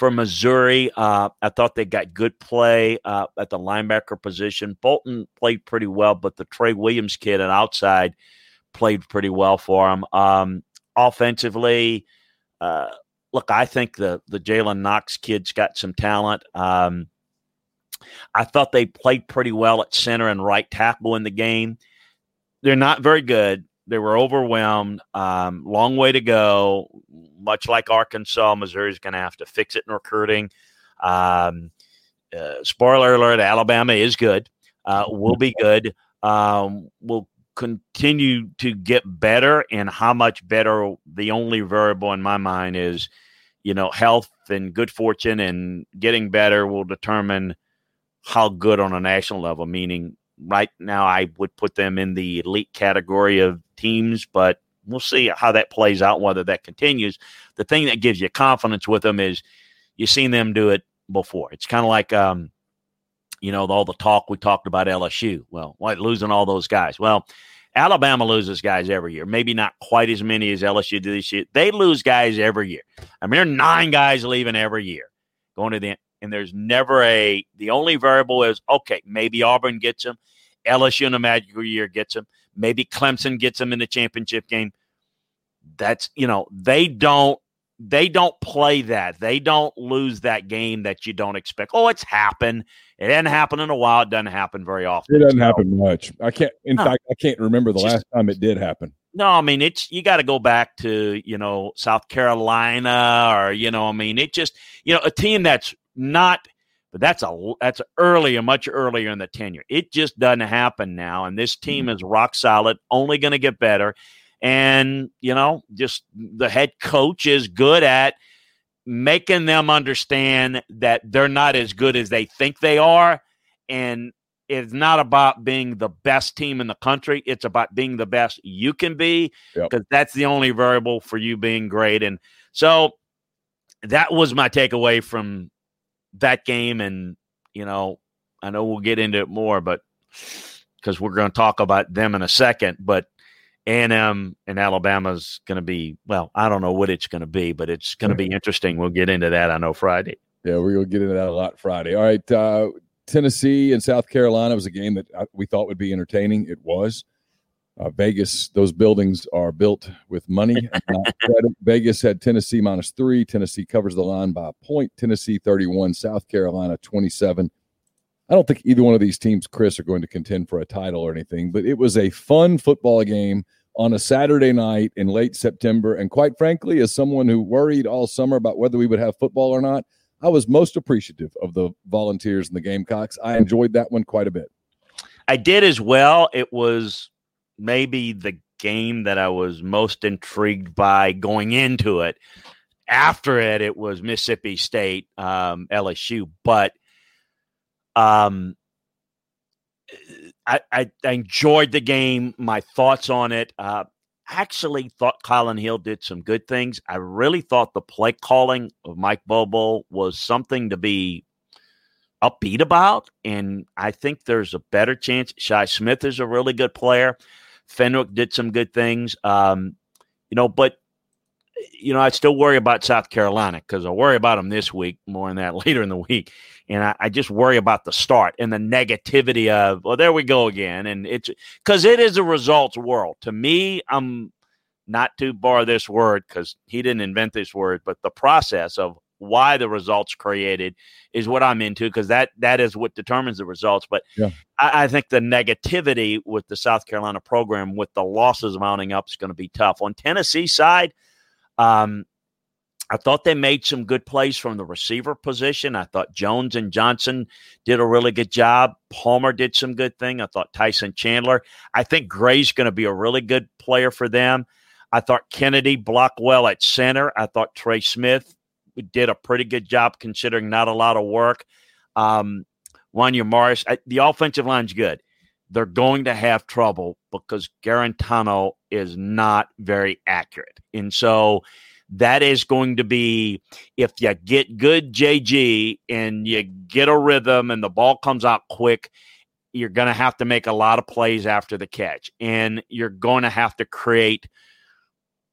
for Missouri. Uh, I thought they got good play uh, at the linebacker position. Bolton played pretty well, but the Trey Williams kid on outside played pretty well for him. Um, offensively, uh, look, I think the the Jalen Knox kid's got some talent. Um, I thought they played pretty well at center and right tackle in the game. They're not very good. They were overwhelmed. Um, long way to go. Much like Arkansas, Missouri is going to have to fix it in recruiting. Um, uh, spoiler alert: Alabama is good. Uh, will be good. Um, will continue to get better, and how much better? The only variable in my mind is, you know, health and good fortune, and getting better will determine how good on a national level. Meaning, right now I would put them in the elite category of teams, but we'll see how that plays out, whether that continues. The thing that gives you confidence with them is you've seen them do it before. It's kind of like, um, you know, all the talk we talked about LSU. Well, like losing all those guys. Well, Alabama loses guys every year. Maybe not quite as many as LSU do this year. They lose guys every year. I mean, there are nine guys leaving every year going to the and there's never a the only variable is okay, maybe Auburn gets them, LSU in a magical year gets them, maybe Clemson gets them in the championship game. That's you know, they don't they don't play that. They don't lose that game that you don't expect. Oh, it's happened. It hasn't happened in a while. It doesn't happen very often. It doesn't so, happen much. I can't. In no, fact, I can't remember the just, last time it did happen. No, I mean it's you got to go back to you know South Carolina or you know I mean it just you know a team that's not. But that's a that's earlier, much earlier in the tenure. It just doesn't happen now, and this team mm-hmm. is rock solid. Only going to get better. And, you know, just the head coach is good at making them understand that they're not as good as they think they are. And it's not about being the best team in the country. It's about being the best you can be because yep. that's the only variable for you being great. And so that was my takeaway from that game. And, you know, I know we'll get into it more, but because we're going to talk about them in a second. But a&M and Alabama's going to be well. I don't know what it's going to be, but it's going to be interesting. We'll get into that. I know Friday. Yeah, we're going to get into that a lot Friday. All right, uh, Tennessee and South Carolina was a game that uh, we thought would be entertaining. It was. Uh, Vegas, those buildings are built with money. Vegas had Tennessee minus three. Tennessee covers the line by a point. Tennessee 31, South Carolina 27. I don't think either one of these teams, Chris, are going to contend for a title or anything, but it was a fun football game on a Saturday night in late September. And quite frankly, as someone who worried all summer about whether we would have football or not, I was most appreciative of the volunteers and the Gamecocks. I enjoyed that one quite a bit. I did as well. It was maybe the game that I was most intrigued by going into it. After it, it was Mississippi State, um, LSU. But um, I, I, I enjoyed the game. My thoughts on it. Uh, actually thought Kylin Hill did some good things. I really thought the play calling of Mike Bobo was something to be upbeat about. And I think there's a better chance. Shi Smith is a really good player. Fenwick did some good things. Um, you know, but you know, I still worry about South Carolina because I worry about them this week more than that later in the week. And I, I, just worry about the start and the negativity of, well, there we go again. And it's because it is a results world. To me, I'm not to borrow this word because he didn't invent this word, but the process of why the results created is what I'm into because that that is what determines the results. But yeah. I, I, think the negativity with the South Carolina program with the losses mounting up is going to be tough. On Tennessee side, um, I thought they made some good plays from the receiver position. I thought Jones and Johnson did a really good job. Palmer did some good thing. I thought Tyson Chandler. I think Gray's going to be a really good player for them. I thought Kennedy blocked well at center. I thought Trey Smith did a pretty good job considering not a lot of work. Um, Wanya Morris, I, the offensive line's good. They're going to have trouble because Guarantano is not very accurate. And so that is going to be if you get good JG and you get a rhythm and the ball comes out quick, you're going to have to make a lot of plays after the catch. And you're going to have to create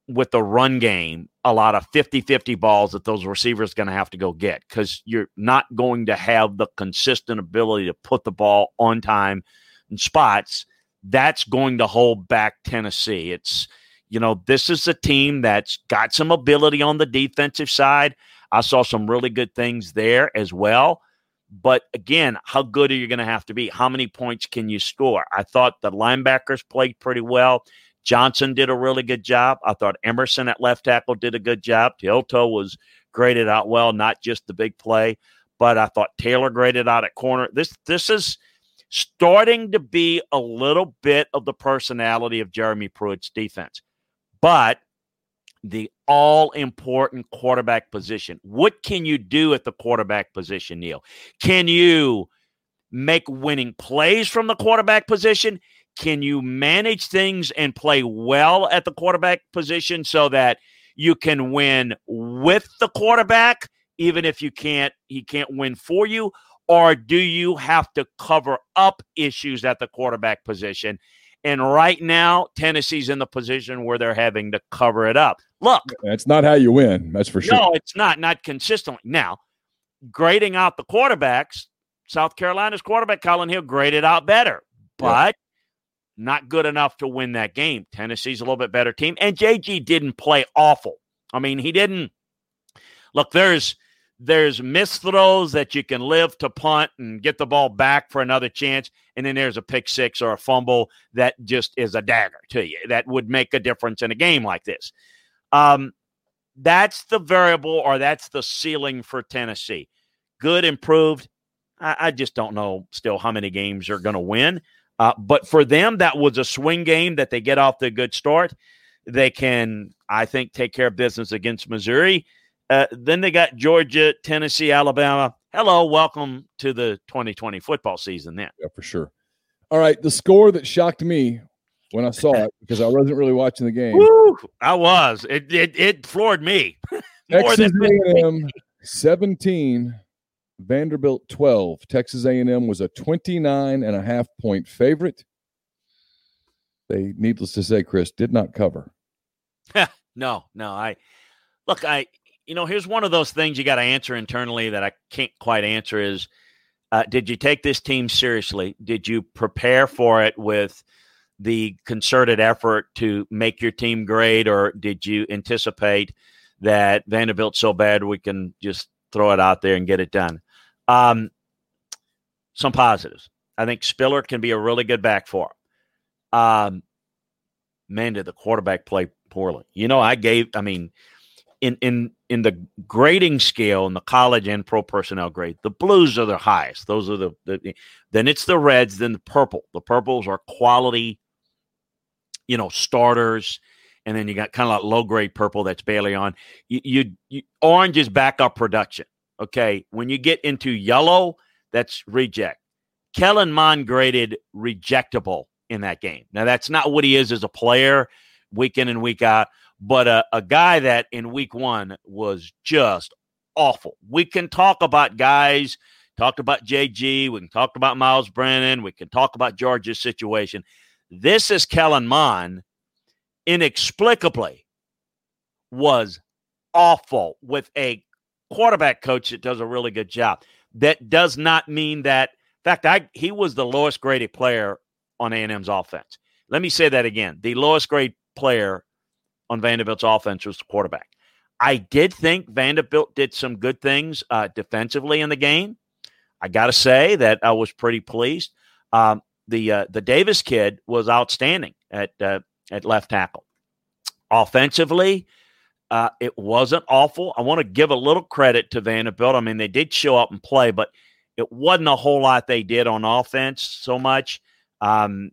with the run game a lot of 50-50 balls that those receivers going to have to go get because you're not going to have the consistent ability to put the ball on time in spots that's going to hold back tennessee it's you know, this is a team that's got some ability on the defensive side. I saw some really good things there as well. But again, how good are you going to have to be? How many points can you score? I thought the linebackers played pretty well. Johnson did a really good job. I thought Emerson at left tackle did a good job. To'o To'o was graded out well, not just the big play, but I thought Taylor graded out at corner. This this is starting to be a little bit of the personality of Jeremy Pruitt's defense but the all important quarterback position. What can you do at the quarterback position, Neil? Can you make winning plays from the quarterback position? Can you manage things and play well at the quarterback position so that you can win with the quarterback, even if you can't, he can't win for you? Or do you have to cover up issues at the quarterback position? And right now, Tennessee's in the position where they're having to cover it up. Look, that's not how you win. That's for sure. No, it's not. Not consistently. Now, grading out the quarterbacks, South Carolina's quarterback Collin Hill graded out better, but. Not good enough to win that game. Tennessee's a little bit better team, and JG didn't play awful. I mean, he didn't. Look, there's there's missed throws that you can live to punt and get the ball back for another chance. And then there's a pick six or a fumble that just is a dagger to you that would make a difference in a game like this. Um, that's the variable or that's the ceiling for Tennessee. Good, improved. I, I just don't know still how many games you're going to win. Uh, but for them, that was a swing game that they get off the good start. They can, I think, take care of business against Missouri uh, then they got Georgia, Tennessee, Alabama. Hello, welcome to the 2020 football season. Then, yeah, for sure. All right, the score that shocked me when I saw it because I wasn't really watching the game. Woo, I was. It it, it floored me. Texas A&M 17, Vanderbilt 12. Texas A&M was a 29 and a half point favorite. They, needless to say, Chris did not cover. no, no. I look. I you know, here's one of those things you got to answer internally that I can't quite answer is uh, did you take this team seriously? Did you prepare for it with the concerted effort to make your team great, or did you anticipate that Vanderbilt's so bad we can just throw it out there and get it done? Um, some positives. I think Spiller can be a really good back for him. Um, man, did the quarterback play poorly? You know, I gave, I mean, in in in the grading scale in the college and pro personnel grade, the blues are the highest. Those are the, the then it's the reds, then the purple. The purples are quality, you know, starters, and then you got kind of like low grade purple that's barely on. You, you, you orange is backup production. Okay, when you get into yellow, that's reject. Kellen Mond graded rejectable in that game. Now that's not what he is as a player, week in and week out but a, a guy that in week one was just awful. We can talk about guys, talked about JG, we can talk about Myles Brennan, we can talk about Georgia's situation. This is Kellen Mond, inexplicably, was awful with a quarterback coach that does a really good job. That does not mean that. In fact, I he was the lowest graded player on A&M's offense. Let me say that again: the lowest grade player on Vanderbilt's offense was the quarterback. I did think Vanderbilt did some good things uh, defensively in the game. I got to say that I was pretty pleased. Um, the uh, the Davis kid was outstanding at uh, at left tackle. Offensively, uh, it wasn't awful. I want to give a little credit to Vanderbilt. I mean, they did show up and play, but it wasn't a whole lot they did on offense so much. Um,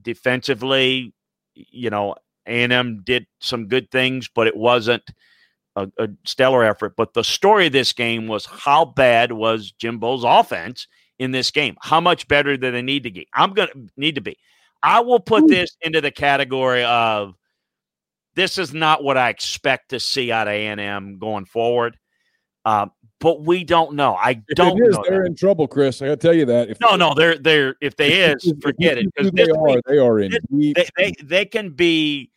defensively, you know, a&M did some good things, but it wasn't a, a, stellar effort. But the story of this game was how bad was Jimbo's offense in this game? How much better do they need to get? I'm going to need to be. I will put this into the category of this is not what I expect to see out of A&M going forward. Uh, but we don't know. I if don't. It is, they're that. in trouble, Chris. I got to tell you that. If no, no, they're they're. If they is, forget it. Because they are. They are in. They, they, they can be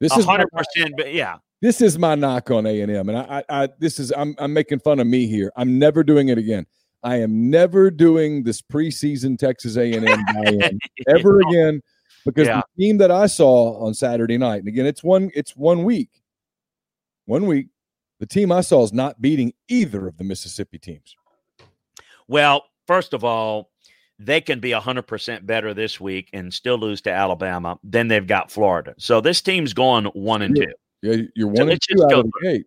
this is hundred percent. Yeah. This is my knock on A and M, and I, I, this is I'm, I'm making fun of me here. I'm never doing it again. I am never doing this preseason Texas A and M ever again because yeah. the team that I saw on Saturday night, and again, it's one, it's one week, one week. The team I saw is not beating either of the Mississippi teams. Well, first of all, they can be 100% better this week and still lose to Alabama. Then they've got Florida. So this team's going one and two. Yeah, you're one so and two out of the gate.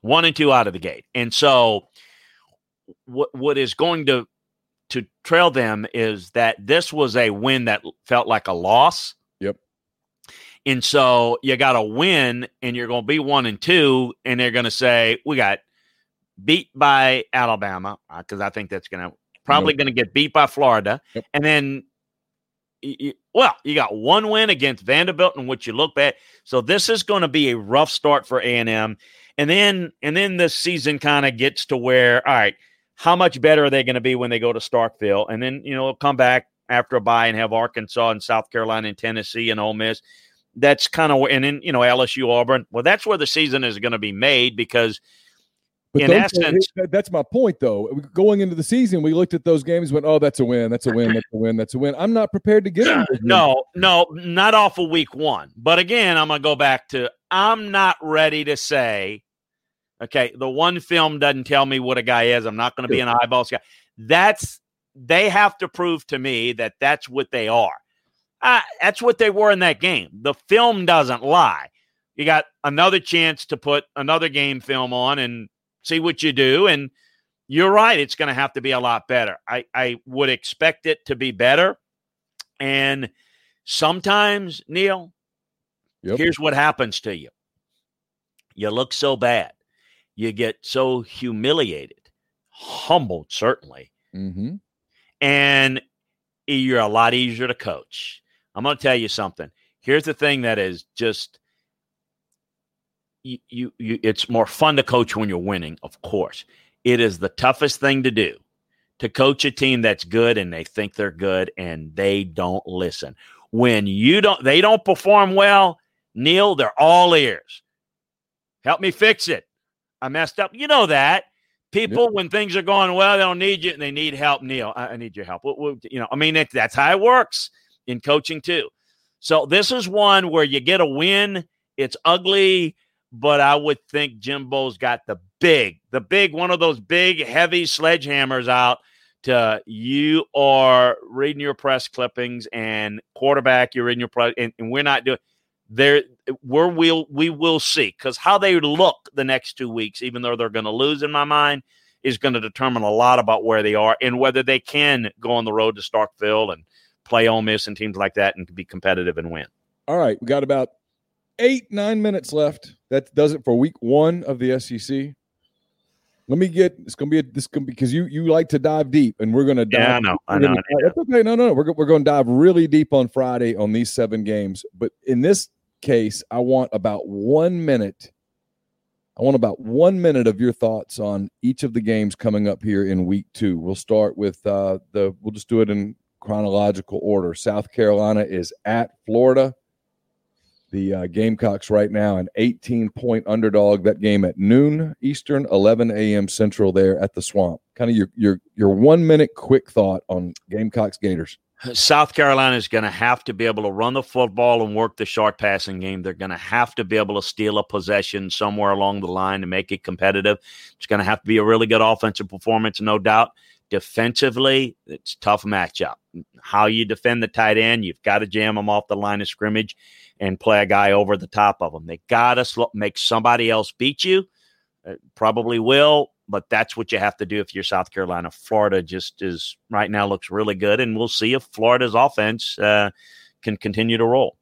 One and two out of the gate. And so what what is going to to trail them is that this was a win that felt like a loss. Yep. And so you got to win and you're going to be one and two and they're going to say we got beat by Alabama because uh, I think that's going to probably going to get beat by Florida. Yep. And then, you, well, you got one win against Vanderbilt in which you look back. So this is going to be a rough start for A&M. And then, and then this season kind of gets to where, all right, how much better are they going to be when they go to Starkville? And then, you know, come back after a bye and have Arkansas and South Carolina and Tennessee and Ole Miss. That's kind of and then you know LSU Auburn. Well, that's where the season is going to be made because but in essence, that's my point, though. Going into the season, we looked at those games, went, "Oh, that's a win. That's a win. That's a win. That's a win." I'm not prepared to get no, no, not off of week one. But again, I'm gonna go back to I'm not ready to say, okay, the one film doesn't tell me what a guy is. I'm not going to be an eyeball guy. That's they have to prove to me that that's what they are. Uh, that's what they were in that game. The film doesn't lie. You got another chance to put another game film on and see what you do. And you're right, it's going to have to be a lot better. I, I would expect it to be better. And sometimes, Neil, yep. here's what happens to you you look so bad, you get so humiliated, humbled, certainly. Mm-hmm. And you're a lot easier to coach. I'm going to tell you something. Here's the thing that is just you, you, you, it's more fun to coach when you're winning, of course. It is the toughest thing to do to coach a team that's good and they think they're good and they don't listen. When you don't they don't perform well, Neil, they're all ears. Help me fix it. I messed up. You know that. People, yep. when things are going well, they don't need you and they need help. Neil, I, I need your help. You know, I mean, it, that's how it works in coaching too. So this is one where you get a win. It's ugly but I would think Jimbo's got the big, the big one of those big, heavy sledgehammers out to you are reading your press clippings and quarterback, you're in your press, and, and we're not doing there. We're we'll we will see because how they look the next two weeks, even though they're going to lose, in my mind, is going to determine a lot about where they are and whether they can go on the road to Starkville and play Ole Miss and teams like that and be competitive and win. All right, we got about eight, nine minutes left. That does it for week one of the SEC. Let me get. It's gonna be a, this gonna be because you you like to dive deep, and we're gonna dive. Yeah, I know. I know. Gonna, that's okay. No, no, no. We're we're going to dive really deep on Friday on these seven games. But in this case, I want about one minute. I want about one minute of your thoughts on each of the games coming up here in week two. We'll start with uh, the. We'll just do it in chronological order. South Carolina is at Florida the uh, Gamecocks right now an 18 point underdog. That game at noon Eastern, 11 a.m. Central there at the Swamp. Kind of your your your one minute quick thought on Gamecocks Gators. South Carolina is going to have to be able to run the football and work the short passing game. They're going to have to be able to steal a possession somewhere along the line to make it competitive. It's going to have to be a really good offensive performance, no doubt. Defensively, it's tough matchup. How you defend the tight end, you've got to jam them off the line of scrimmage and play a guy over the top of them. They got to sl- make somebody else beat you. Probably will, but that's what you have to do if you're South Carolina. Florida just is right now looks really good, and we'll see if Florida's offense uh, can continue to roll.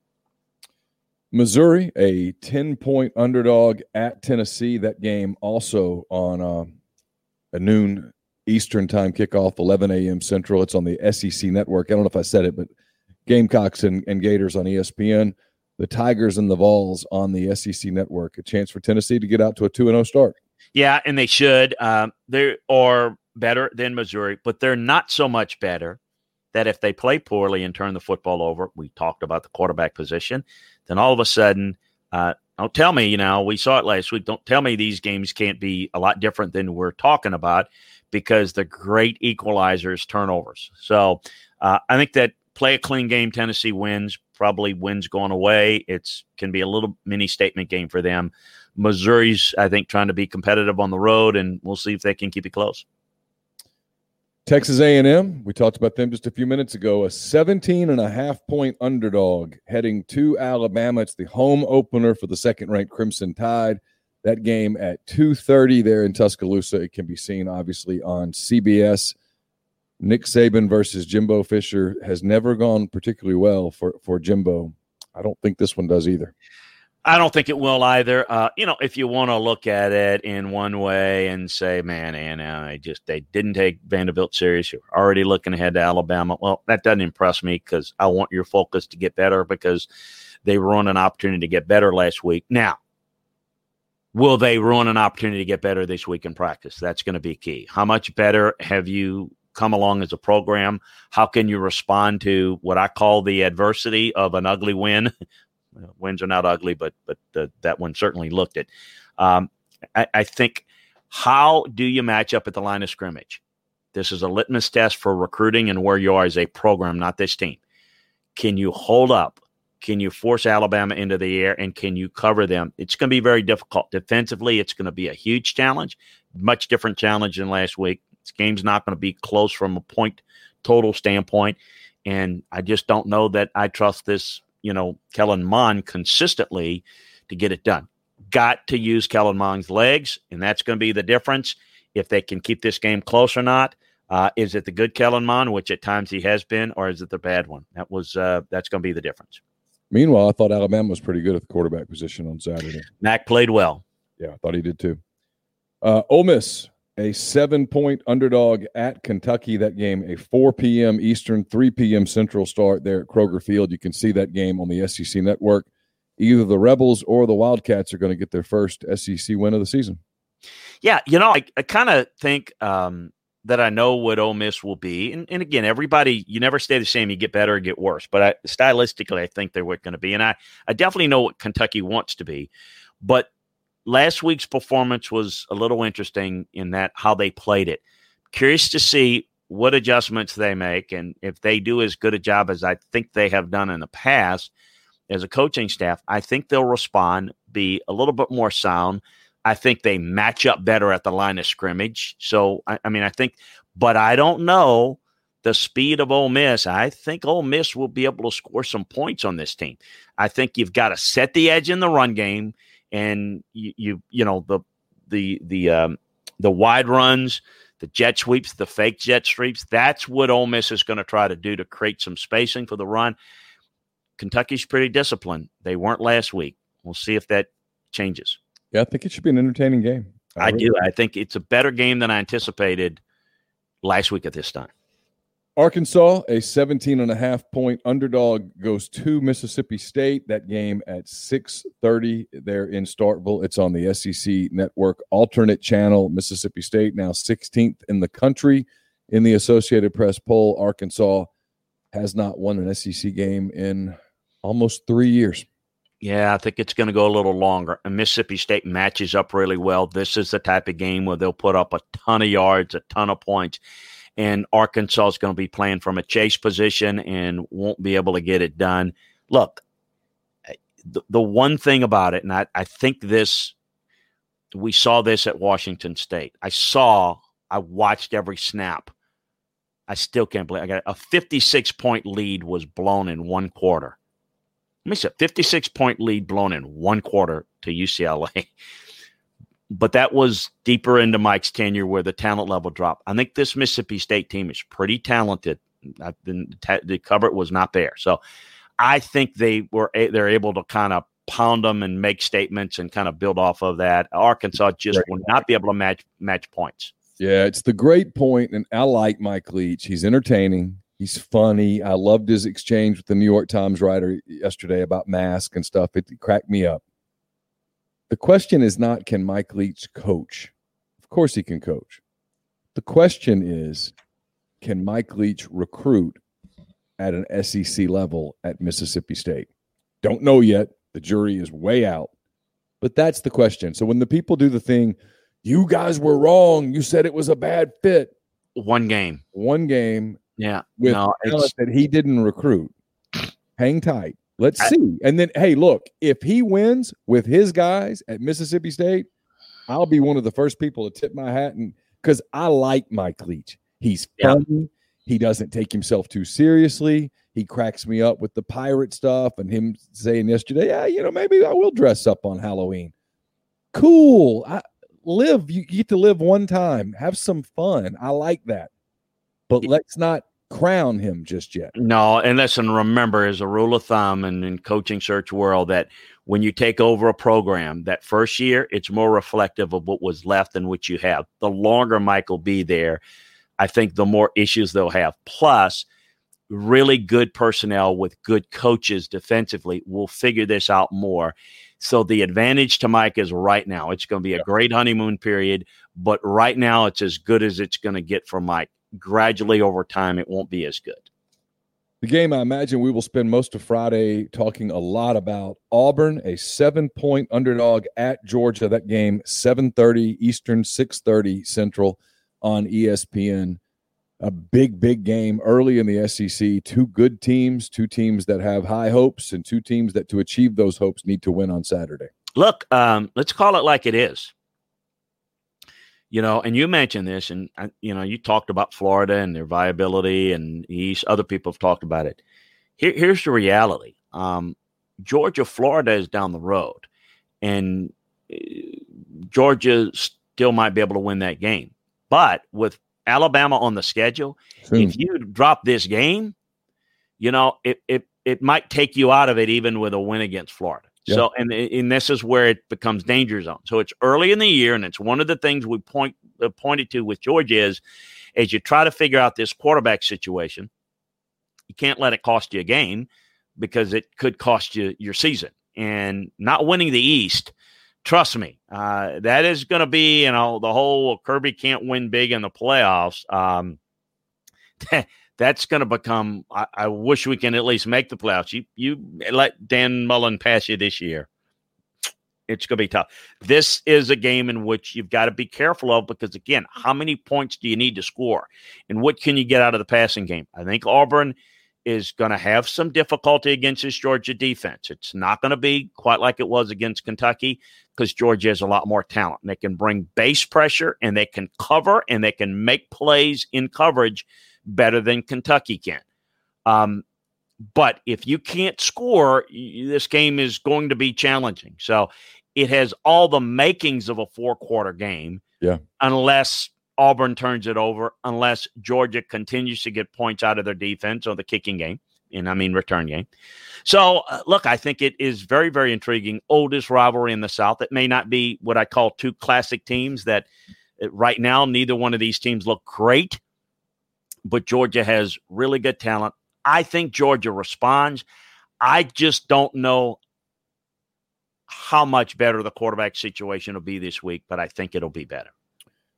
Missouri, a 10 point underdog at Tennessee. That game also on uh, a noon Eastern time kickoff, 11 a.m. Central. It's on the SEC network. I don't know if I said it, but Gamecocks and, and Gators on ESPN the Tigers and the Vols on the SEC network. A chance for Tennessee to get out to a 2 0 start. Yeah, and they should. Um, they are better than Missouri, but they're not so much better that if they play poorly and turn the football over, we talked about the quarterback position, then all of a sudden, uh, don't tell me, you know, we saw it last week. Don't tell me these games can't be a lot different than we're talking about because the great equalizers turnovers. So uh, I think that play a clean game, Tennessee wins, probably wins going away. It's can be a little mini statement game for them. Missouri's, I think, trying to be competitive on the road, and we'll see if they can keep it close. Texas A&M, we talked about them just a few minutes ago, a 17 and a half point underdog heading to Alabama. It's the home opener for the second ranked Crimson Tide. That game at 2:30 there in Tuscaloosa. It can be seen obviously on CBS. Nick Saban versus Jimbo Fisher has never gone particularly well for for Jimbo. I don't think this one does either. I don't think it will either. Uh, you know, if you want to look at it in one way and say, "Man, and I just they didn't take Vanderbilt serious. You're already looking ahead to Alabama." Well, that doesn't impress me because I want your focus to get better because they ruined an opportunity to get better last week. Now, will they ruin an opportunity to get better this week in practice? That's going to be key. How much better have you come along as a program? How can you respond to what I call the adversity of an ugly win? Wins are not ugly, but but the, that one certainly looked it. Um, I, I think how do you match up at the line of scrimmage? This is a litmus test for recruiting and where you are as a program, not this team. Can you hold up? Can you force Alabama into the air and can you cover them? It's going to be very difficult. Defensively, it's going to be a huge challenge, much different challenge than last week. This game's not going to be close from a point total standpoint. And I just don't know that I trust this, you know, Kellen Mond consistently to get it done. Got to use Kellen Mond's legs, and that's going to be the difference if they can keep this game close or not. Uh, is it the good Kellen Mond, which at times he has been, or is it the bad one? That was uh, that's going to be the difference. Meanwhile, I thought Alabama was pretty good at the quarterback position on Saturday. Mac played well. Yeah, I thought he did too. Uh, Ole Miss, a seven-point underdog at Kentucky. That game, a 4 p.m. Eastern, 3 p.m. Central start there at Kroger Field. You can see that game on the SEC Network. Either the Rebels or the Wildcats are going to get their first SEC win of the season. Yeah, you know, I, I kind of think um, that I know what Ole Miss will be. And, and again, everybody, you never stay the same. You get better or get worse. But I, stylistically, I think they're going to be. And I, I definitely know what Kentucky wants to be. But last week's performance was a little interesting in that how they played it. Curious to see what adjustments they make. And if they do as good a job as I think they have done in the past as a coaching staff, I think they'll respond, be a little bit more sound I think they match up better at the line of scrimmage. So, I, I, mean, I think, but I don't know the speed of Ole Miss. I think Ole Miss will be able to score some points on this team. I think you've got to set the edge in the run game, and you, you, you know, the the the um, the wide runs, the jet sweeps, the fake jet sweeps. That's what Ole Miss is going to try to do to create some spacing for the run. Kentucky's pretty disciplined. They weren't last week. We'll see if that changes. Yeah, I think it should be an entertaining game. I, I really do. I think it's a better game than I anticipated last week at this time. Arkansas, a 17 and a half point underdog, goes to Mississippi State. That game at 6:30 there in Starkville. It's on the SEC network alternate channel. Mississippi State now 16th in the country in the Associated Press poll. Arkansas has not won an SEC game in almost 3 years. Yeah, I think it's going to go a little longer. And Mississippi State matches up really well. This is the type of game where they'll put up a ton of yards, a ton of points. And Arkansas is going to be playing from a chase position and won't be able to get it done. Look, the, the one thing about it, and I, I think this, we saw this at Washington State. I saw, I watched every snap. I still can't believe I got a 56 point lead was blown in one quarter let me say 56 point lead blown in one quarter to UCLA. but that was deeper into Mike's tenure where the talent level dropped. I think this Mississippi State team is pretty talented. I've been the cover was not there, so I think they were they're able to kind of pound them and make statements and kind of build off of that. Arkansas just will not be able to match match points. Yeah, it's the great point, and I like Mike Leach. He's entertaining. He's funny. I loved his exchange with the New York Times writer yesterday about mask and stuff. It cracked me up. The question is not can Mike Leach coach? Of course he can coach. The question is can Mike Leach recruit at an SEC level at Mississippi State? Don't know yet. The jury is way out. But that's the question. So when the people do the thing, you guys were wrong. You said it was a bad fit. One game. One game yeah. With no, that he didn't recruit. Hang tight. Let's I, see. And then, hey, look, if he wins with his guys at Mississippi State, I'll be one of the first people to tip my hat and because I like Mike Leach. He's funny. Yeah. He doesn't take himself too seriously. He cracks me up with the pirate stuff and him saying yesterday, yeah, you know, maybe I will dress up on Halloween. Cool. I live. You get to live one time. Have some fun. I like that but let's not crown him just yet. No, and listen, remember, as a rule of thumb and in coaching search world, that when you take over a program, that first year, it's more reflective of what was left than what you have. The longer Mike will be there, I think the more issues they'll have. Plus, really good personnel with good coaches defensively will figure this out more. So the advantage to Mike is right now. It's going to be a great honeymoon period, but right now it's as good as it's going to get for Mike. Gradually over time it won't be as good. The game, I imagine we will spend most of Friday talking a lot about Auburn, a seven-point underdog at Georgia. That game, 7:30 Eastern, 6:30 Central on ESPN. A big, big game early in the SEC. Two good teams, two teams that have high hopes, and two teams that, to achieve those hopes, need to win on Saturday. Look, um, let's call it like it is you know, and you mentioned this, and you know, you talked about Florida and their viability, and East. Other people have talked about it. Here, here's the reality: um, Georgia, Florida is down the road, and uh, Georgia still might be able to win that game. But with Alabama on the schedule, if you drop this game, you know, it, it it might take you out of it, even with a win against Florida. So, and and this is where it becomes danger zone. So it's early in the year, and it's one of the things we point uh, pointed to with Georgia is as you try to figure out this quarterback situation, you can't let it cost you a game because it could cost you your season. And not winning the East, trust me, uh, that is going to be you know the whole Kirby can't win big in the playoffs. Um, that's going to become. I, I, wish we can at least make the playoffs. You you let Dan Mullen pass you this year. It's going to be tough. This is a game in which you've got to be careful of because again, how many points do you need to score, and what can you get out of the passing game? I think Auburn is going to have some difficulty against this Georgia defense. It's not going to be quite like it was against Kentucky because Georgia has a lot more talent. They can bring base pressure and they can cover and they can make plays in coverage better than Kentucky can. Um, but if you can't score, this game is going to be challenging. So it has all the makings of a four quarter game. Yeah. Unless Auburn turns it over, unless Georgia continues to get points out of their defense or the kicking game, and I mean return game. So, uh, look, I think it is very, very intriguing. Oldest rivalry in the South. It may not be what I call two classic teams that uh, right now, neither one of these teams look great but Georgia has really good talent. I think Georgia responds. I just don't know how much better the quarterback situation will be this week, but I think it'll be better.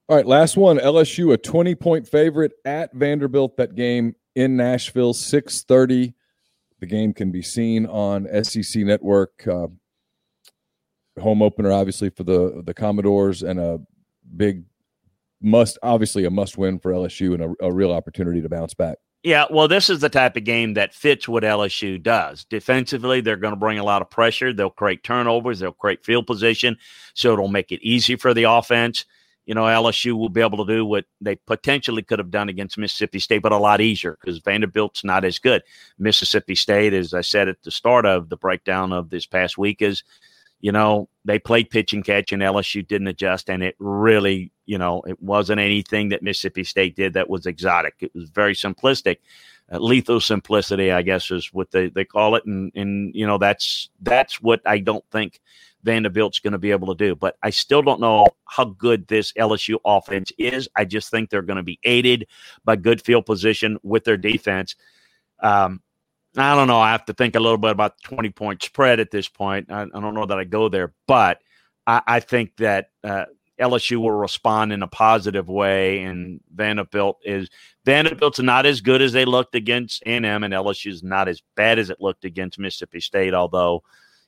All right, last one. LSU, a 20 point favorite at Vanderbilt. That game in Nashville, 630. The game can be seen on SEC Network. Uh, home opener, obviously, for the, the Commodores and a big must obviously a must win for LSU and a, a, real opportunity to bounce back. Yeah, well, this is the type of game that fits what LSU does. Defensively, they're going to bring a lot of pressure. They'll create turnovers. They'll create field position, so it'll make it easy for the offense. You know, LSU will be able to do what they potentially could have done against Mississippi State, but a lot easier because Vanderbilt's not as good. Mississippi State, as I said at the start of the breakdown of this past week, is you know, they played pitch and catch and LSU didn't adjust. And it really, you know, it wasn't anything that Mississippi State did that was exotic. It was very simplistic. Uh, lethal simplicity, I guess, is what they, they call it. And, and, you know, that's, that's what I don't think Vanderbilt's going to be able to do. But I still don't know how good this LSU offense is. I just think they're going to be aided by good field position with their defense. Um, I don't know. I have to think a little bit about the 20 point spread at this point. I, I don't know that I go there, but I, I think that uh, LSU will respond in a positive way, and Vanderbilt is Vanderbilt's not as good as they looked against A&M, and LSU is not as bad as it looked against Mississippi State. Although,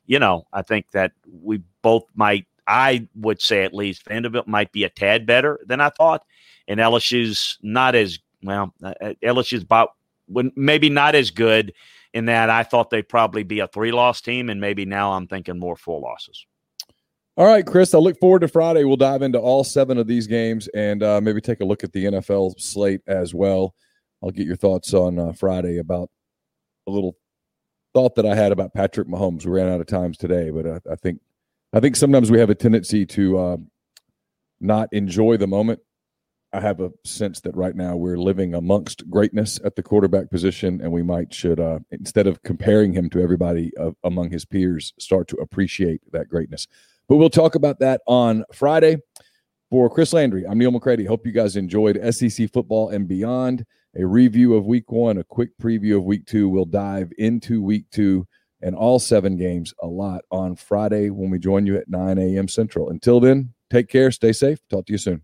you know, I think that we both might. I would say at least Vanderbilt might be a tad better than I thought, and LSU's not as well. Uh, LSU's about when maybe not as good in that I thought they'd probably be a three loss team, and maybe now I'm thinking more four losses. All right, Chris, I look forward to Friday. We'll dive into all seven of these games and uh, maybe take a look at the NFL slate as well. I'll get your thoughts on uh, Friday about a little thought that I had about Patrick Mahomes. We ran out of times today, but uh, I think I think sometimes we have a tendency to uh, not enjoy the moment I have a sense that right now we're living amongst greatness at the quarterback position, and we might should uh, instead of comparing him to everybody uh, among his peers, start to appreciate that greatness. But we'll talk about that on Friday. For Chris Landry, I'm Neil McCready. Hope you guys enjoyed SEC football and beyond. A review of Week One, a quick preview of Week Two. We'll dive into Week Two and all seven games a lot on Friday when we join you at 9 a.m. Central. Until then, take care, stay safe. Talk to you soon.